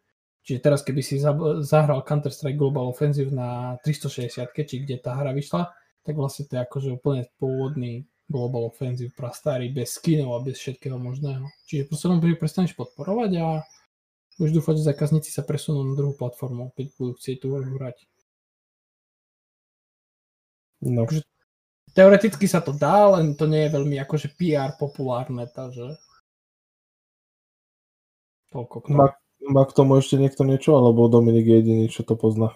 Čiže teraz keby si zahral Counter-Strike Global Offensive na 360, či kde tá hra vyšla, tak vlastne to je akože úplne pôvodný Global Offensive prastarý, bez skinov a bez všetkého možného. Čiže proste len prestaneš podporovať a už dúfať, že zákazníci sa presunú na druhú platformu, keď budú chcieť tú hru hrať. No. Akože, teoreticky sa to dá, len to nie je veľmi akože PR populárne, takže... Toľko k má, má k tomu ešte niekto niečo, alebo Dominik je jediný, čo to pozná?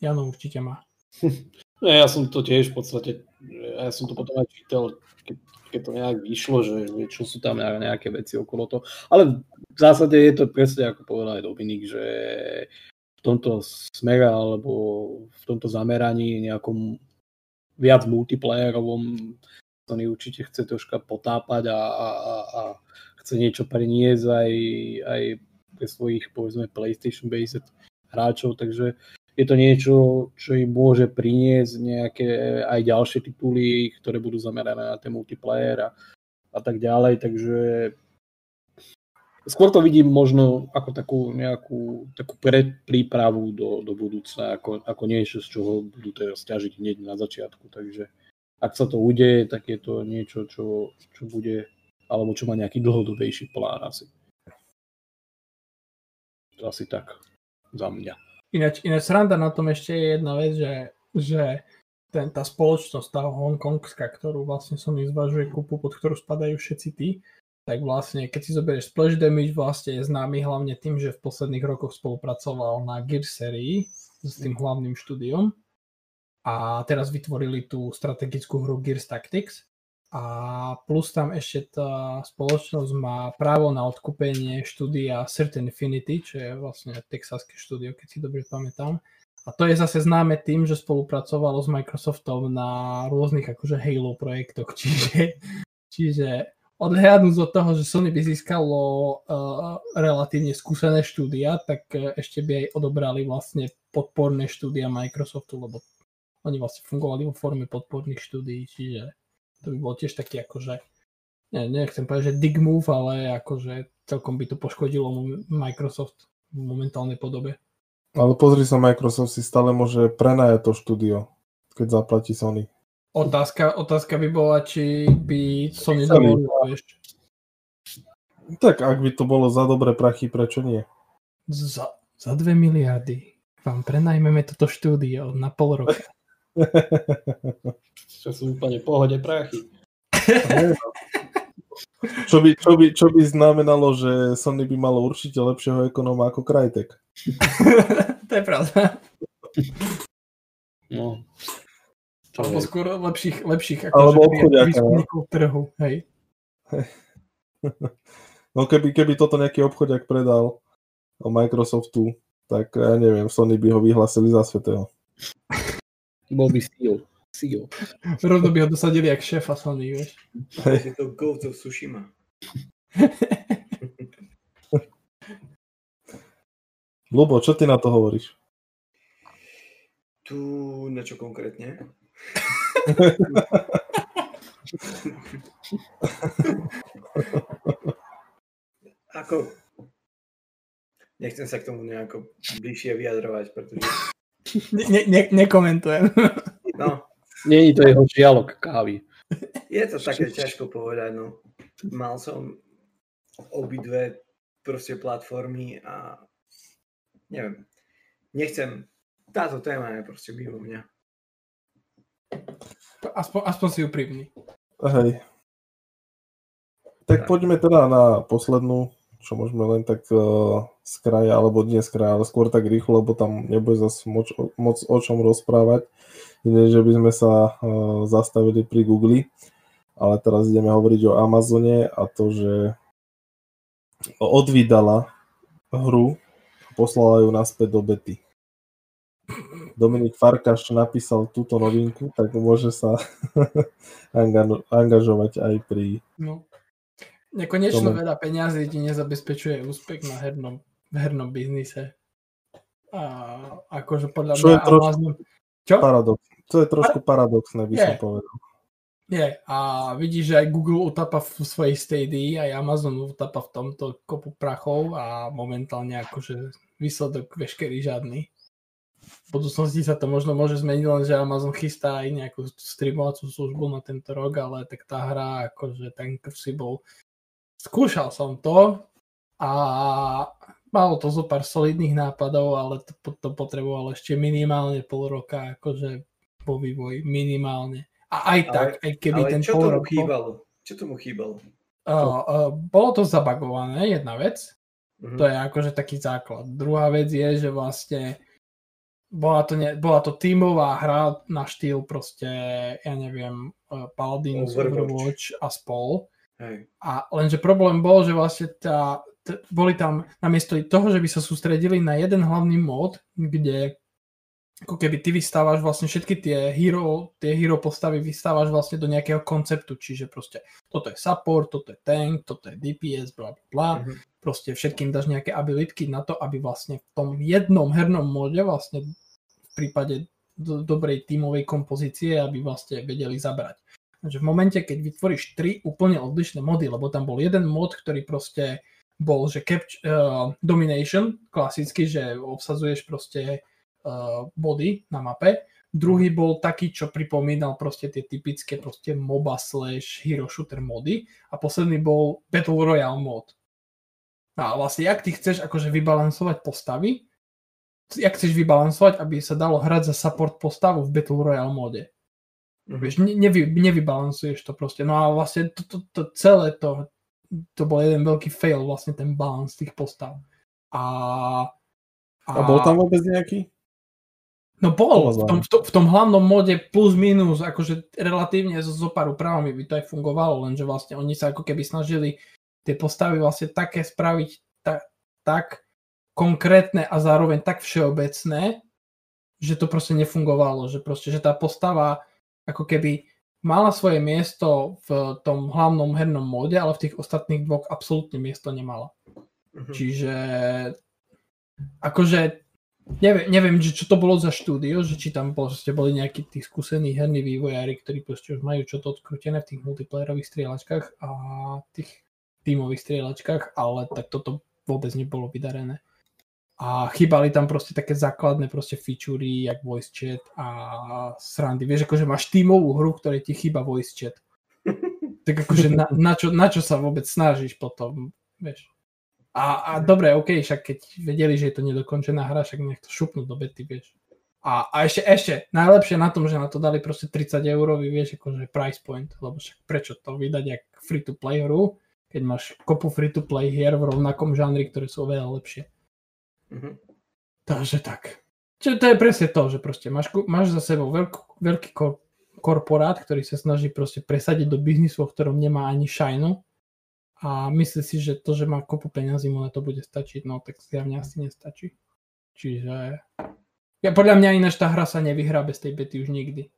Jano určite má. No, ja som to tiež v podstate, ja som to potom aj čítal, keď, keď to nejak vyšlo, že, že čo sú tam nejaké veci okolo toho. Ale v zásade je to presne ako povedal aj Dominik, že tomto smere alebo v tomto zameraní nejakom viac multiplayerovom Sony určite chce troška potápať a, a, a, chce niečo priniesť aj, aj pre svojich povedzme PlayStation based hráčov, takže je to niečo, čo im môže priniesť nejaké aj ďalšie tituly, ktoré budú zamerané na ten multiplayer a, a tak ďalej, takže skôr to vidím možno ako takú nejakú takú predprípravu do, do budúcna, ako, ako niečo, z čoho budú teraz ťažiť hneď na začiatku. Takže ak sa to udeje, tak je to niečo, čo, čo bude, alebo čo má nejaký dlhodobejší plán asi. To asi tak za mňa. Ináč, ináč sranda na tom ešte je jedna vec, že, že ten, tá spoločnosť, tá hongkongská, ktorú vlastne som zvažuje kúpu, pod ktorú spadajú všetci tí, tak vlastne keď si zoberieš Splash Damage vlastne je známy hlavne tým, že v posledných rokoch spolupracoval na Gear sérii s tým hlavným štúdiom a teraz vytvorili tú strategickú hru Gears Tactics a plus tam ešte tá spoločnosť má právo na odkúpenie štúdia Certain Infinity, čo je vlastne texaské štúdio, keď si dobre pamätám. A to je zase známe tým, že spolupracovalo s Microsoftom na rôznych akože Halo projektoch, čiže, čiže odhľadnúť od toho, že Sony by získalo uh, relatívne skúsené štúdia, tak uh, ešte by aj odobrali vlastne podporné štúdia Microsoftu, lebo oni vlastne fungovali vo forme podporných štúdií, čiže to by bol tiež taký akože, ne, nechcem povedať, že dig move, ale akože celkom by to poškodilo Microsoft v momentálnej podobe. Ale pozri sa, Microsoft si stále môže prenajať to štúdio, keď zaplatí Sony. Otázka, otázka by bola, či by Sony dovolil, vieš. Tak ak by to bolo za dobré prachy, prečo nie? Za, za dve miliardy vám prenajmeme toto štúdio na pol roka. Čo sú úplne pohode prachy. čo, by, čo, by, čo by znamenalo, že Sony by malo určite lepšieho ekonóma ako Crytek. to je pravda. No, alebo skôr lepších, lepších ako Alebo výskumníkov trhu, hej. No keby, keby toto nejaký obchodiak predal o Microsoftu, tak ja neviem, Sony by ho vyhlasili za svetého. Bol by CEO. CEO. Rovno by ho dosadili jak šéfa Sony, vieš. Je to Ghost of Tsushima. Lubo, čo ty na to hovoríš? Tu na čo konkrétne? Ako... Nechcem sa k tomu nejako bližšie vyjadrovať, pretože... Ne, ne, nekomentujem. No. Nie je to jeho žialok kávy. Je to také ťažko povedať, no. Mal som obidve proste platformy a neviem, nechcem, táto téma je proste mimo mňa. Aspoň, aspoň si úprimný. Hej. Tak poďme teda na poslednú, čo môžeme len tak uh, z kraja, alebo nie z kraja, ale skôr tak rýchlo, lebo tam nebude zase moc, moc o čom rozprávať. Nie, že by sme sa uh, zastavili pri Google, ale teraz ideme hovoriť o Amazone a to, že odvydala hru a poslala ju naspäť do bety. Dominik Farkaš napísal túto novinku, tak môže sa angažovať aj pri... No. Nekonečno veľa peňazí ti nezabezpečuje úspech na hernom, v hernom biznise. A akože podľa Čo mňa je trošku Amazon... Čo? Paradox. To je trošku paradoxné, by je. som povedal. Je. A vidíš, že aj Google utapa v svojej stady, aj Amazon utapa v tomto kopu prachov a momentálne akože výsledok veškerý žiadny v budúcnosti sa to možno môže zmeniť, len že Amazon chystá aj nejakú streamovacú službu na tento rok, ale tak tá hra, akože ten bol... Skúšal som to a malo to zo pár solidných nápadov, ale to, to potrebovalo ešte minimálne pol roka, akože po vývoji, minimálne. A aj ale, tak, aj keby ale ten čo pol tomu rok... chýbalo? Čo tomu chýbalo? Uh, uh, bolo to zabagované, jedna vec. Uh-huh. To je akože taký základ. Druhá vec je, že vlastne bola to, ne, bola to tímová hra na štýl proste, ja neviem, uh, Paladins, Overwatch, a spol. Hej. A lenže problém bol, že vlastne tá, t- boli tam namiesto toho, že by sa sústredili na jeden hlavný mod, kde ako keby ty vystávaš vlastne všetky tie hero, tie hero postavy vystávaš vlastne do nejakého konceptu, čiže proste toto je support, toto je tank, toto je DPS, bla bla bla, mm-hmm. proste všetkým dáš nejaké abilitky na to, aby vlastne v tom jednom hernom móde vlastne v prípade do, dobrej tímovej kompozície, aby vlastne vedeli zabrať. Takže v momente, keď vytvoríš tri úplne odlišné mody, lebo tam bol jeden mod, ktorý proste bol, že capture, uh, domination, klasicky, že obsazuješ proste body na mape. Druhý bol taký, čo pripomínal proste tie typické proste MOBA slash hero shooter mody. A posledný bol Battle Royale mod. A vlastne, jak ty chceš akože vybalansovať postavy, jak chceš vybalansovať, aby sa dalo hrať za support postavu v Battle Royale mode. Mm-hmm. Vieš, nevy, nevybalansuješ to proste. No a vlastne to, to, to celé to, to bol jeden veľký fail, vlastne ten balans tých postav. A, a... a bol tam vôbec nejaký? No bol, v tom, v, to, v tom hlavnom mode plus minus, akože relatívne zo, zo pár úpravami by to aj fungovalo, lenže vlastne oni sa ako keby snažili tie postavy vlastne také spraviť ta, tak konkrétne a zároveň tak všeobecné, že to proste nefungovalo, že proste, že tá postava ako keby mala svoje miesto v tom hlavnom hernom móde, ale v tých ostatných dvoch absolútne miesto nemala. Mhm. Čiže akože neviem, neviem že čo to bolo za štúdio, že či tam proste boli nejakí tí skúsení herní vývojári, ktorí proste už majú čo to odkrútené v tých multiplayerových strieľačkách a tých tímových strieľačkách, ale tak toto vôbec nebolo vydarené. A chýbali tam proste také základné proste featurey, jak voice chat a srandy. Vieš, akože máš tímovú hru, ktorej ti chýba voice chat. Tak akože na, na, čo, na čo sa vôbec snažíš potom, vieš. A, a dobre, OK, však keď vedeli, že je to nedokončená hra, však nech to šupnú do bety, vieš. A, a ešte, ešte, najlepšie na tom, že na to dali proste 30 eurový, vieš, akože price point, lebo však prečo to vydať jak free-to-play hru, keď máš kopu free-to-play hier v rovnakom žánri, ktoré sú oveľa lepšie. Mhm. Takže tak. Čiže to je presne to, že proste máš, máš za sebou veľkú, veľký kor, korporát, ktorý sa snaží proste presadiť do biznisu, o ktorom nemá ani šajnu a myslí si, že to, že má kopu peňazí, mu na to bude stačiť, no tak zjavne asi nestačí. Čiže ja, podľa mňa ináč tá hra sa nevyhrá bez tej bety už nikdy.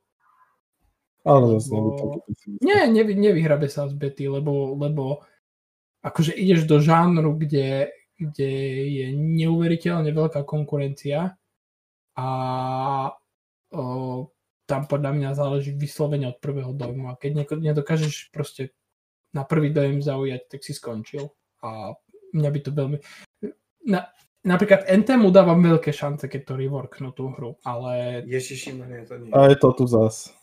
Ale zase Lebo- Nie, nevy, nevyhrabe sa z bety, lebo, lebo akože ideš do žánru, kde, kde je neuveriteľne veľká konkurencia a o, tam podľa mňa záleží vyslovene od prvého dojmu a keď nedokážeš proste na prvý dojem zaujať, tak si skončil a mňa by to veľmi... Na, napríklad NTMu dávam veľké šance, keď to reworknú tú hru, ale Ježiši, mane, to nie. A je to tu zas.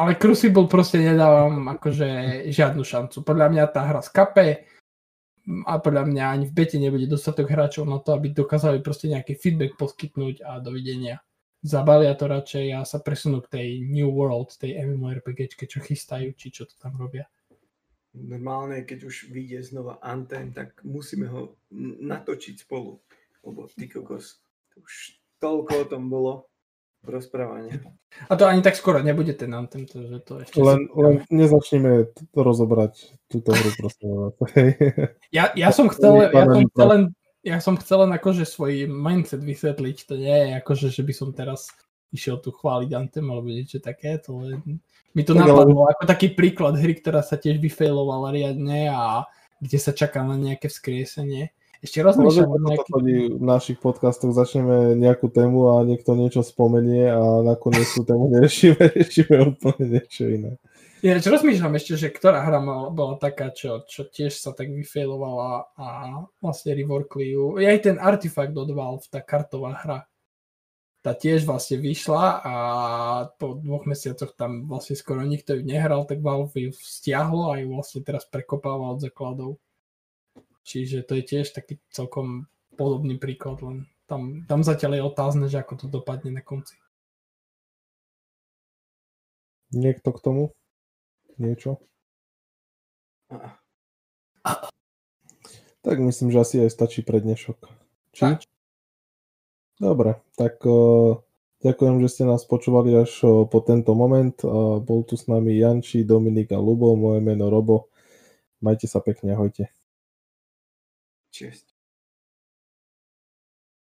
ale Crucible proste nedávam akože žiadnu šancu. Podľa mňa tá hra skape a podľa mňa ani v bete nebude dostatok hráčov na to, aby dokázali proste nejaký feedback poskytnúť a dovidenia. Zabalia to radšej a sa presunú k tej New World, tej MMORPGčke, čo chystajú, či čo to tam robia. Normálne, keď už vyjde znova Anthem, tak musíme ho natočiť spolu. Lebo ty kokos, to už toľko o tom bolo rozprávania. A to ani tak skoro nebude ten Anthem, to, že to ešte... Len, len nezačneme t- rozobrať túto hru, prosím. Ja, ja som chcel, ja som chcel len, ja som chcel len akože svoj mindset vysvetliť, to nie je akože, že by som teraz išiel tu chváliť Anthem alebo niečo také, to len mi to ale- napadlo ako taký príklad hry, ktorá sa tiež vyfailovala riadne a kde sa čaká na nejaké vzkriesenie. Ešte rozmýšľam o to nejaký... v našich podcastoch, začneme nejakú tému a niekto niečo spomenie a nakoniec tú tému neriešime, riešime úplne niečo iné. Ináč rozmýšľam ešte, že ktorá hra mala, bola taká, čo, čo tiež sa tak vyfailovala a vlastne reworkli ju. Je aj ten Artifact od Valve, tá kartová hra. Tá tiež vlastne vyšla a po dvoch mesiacoch tam vlastne skoro nikto ju nehral, tak Valve ju stiahlo a ju vlastne teraz prekopáva od základov. Čiže to je tiež taký celkom podobný príklad, len tam, tam zatiaľ je otázne, že ako to dopadne na konci. Niekto k tomu? Niečo? A- Tak myslím, že asi aj stačí pre dnešok. Či? Stačí. Dobre, tak uh, ďakujem, že ste nás počúvali až uh, po tento moment. Uh, bol tu s nami Janči, Dominik a Lubo, moje meno Robo. Majte sa pekne, ahojte. Čest.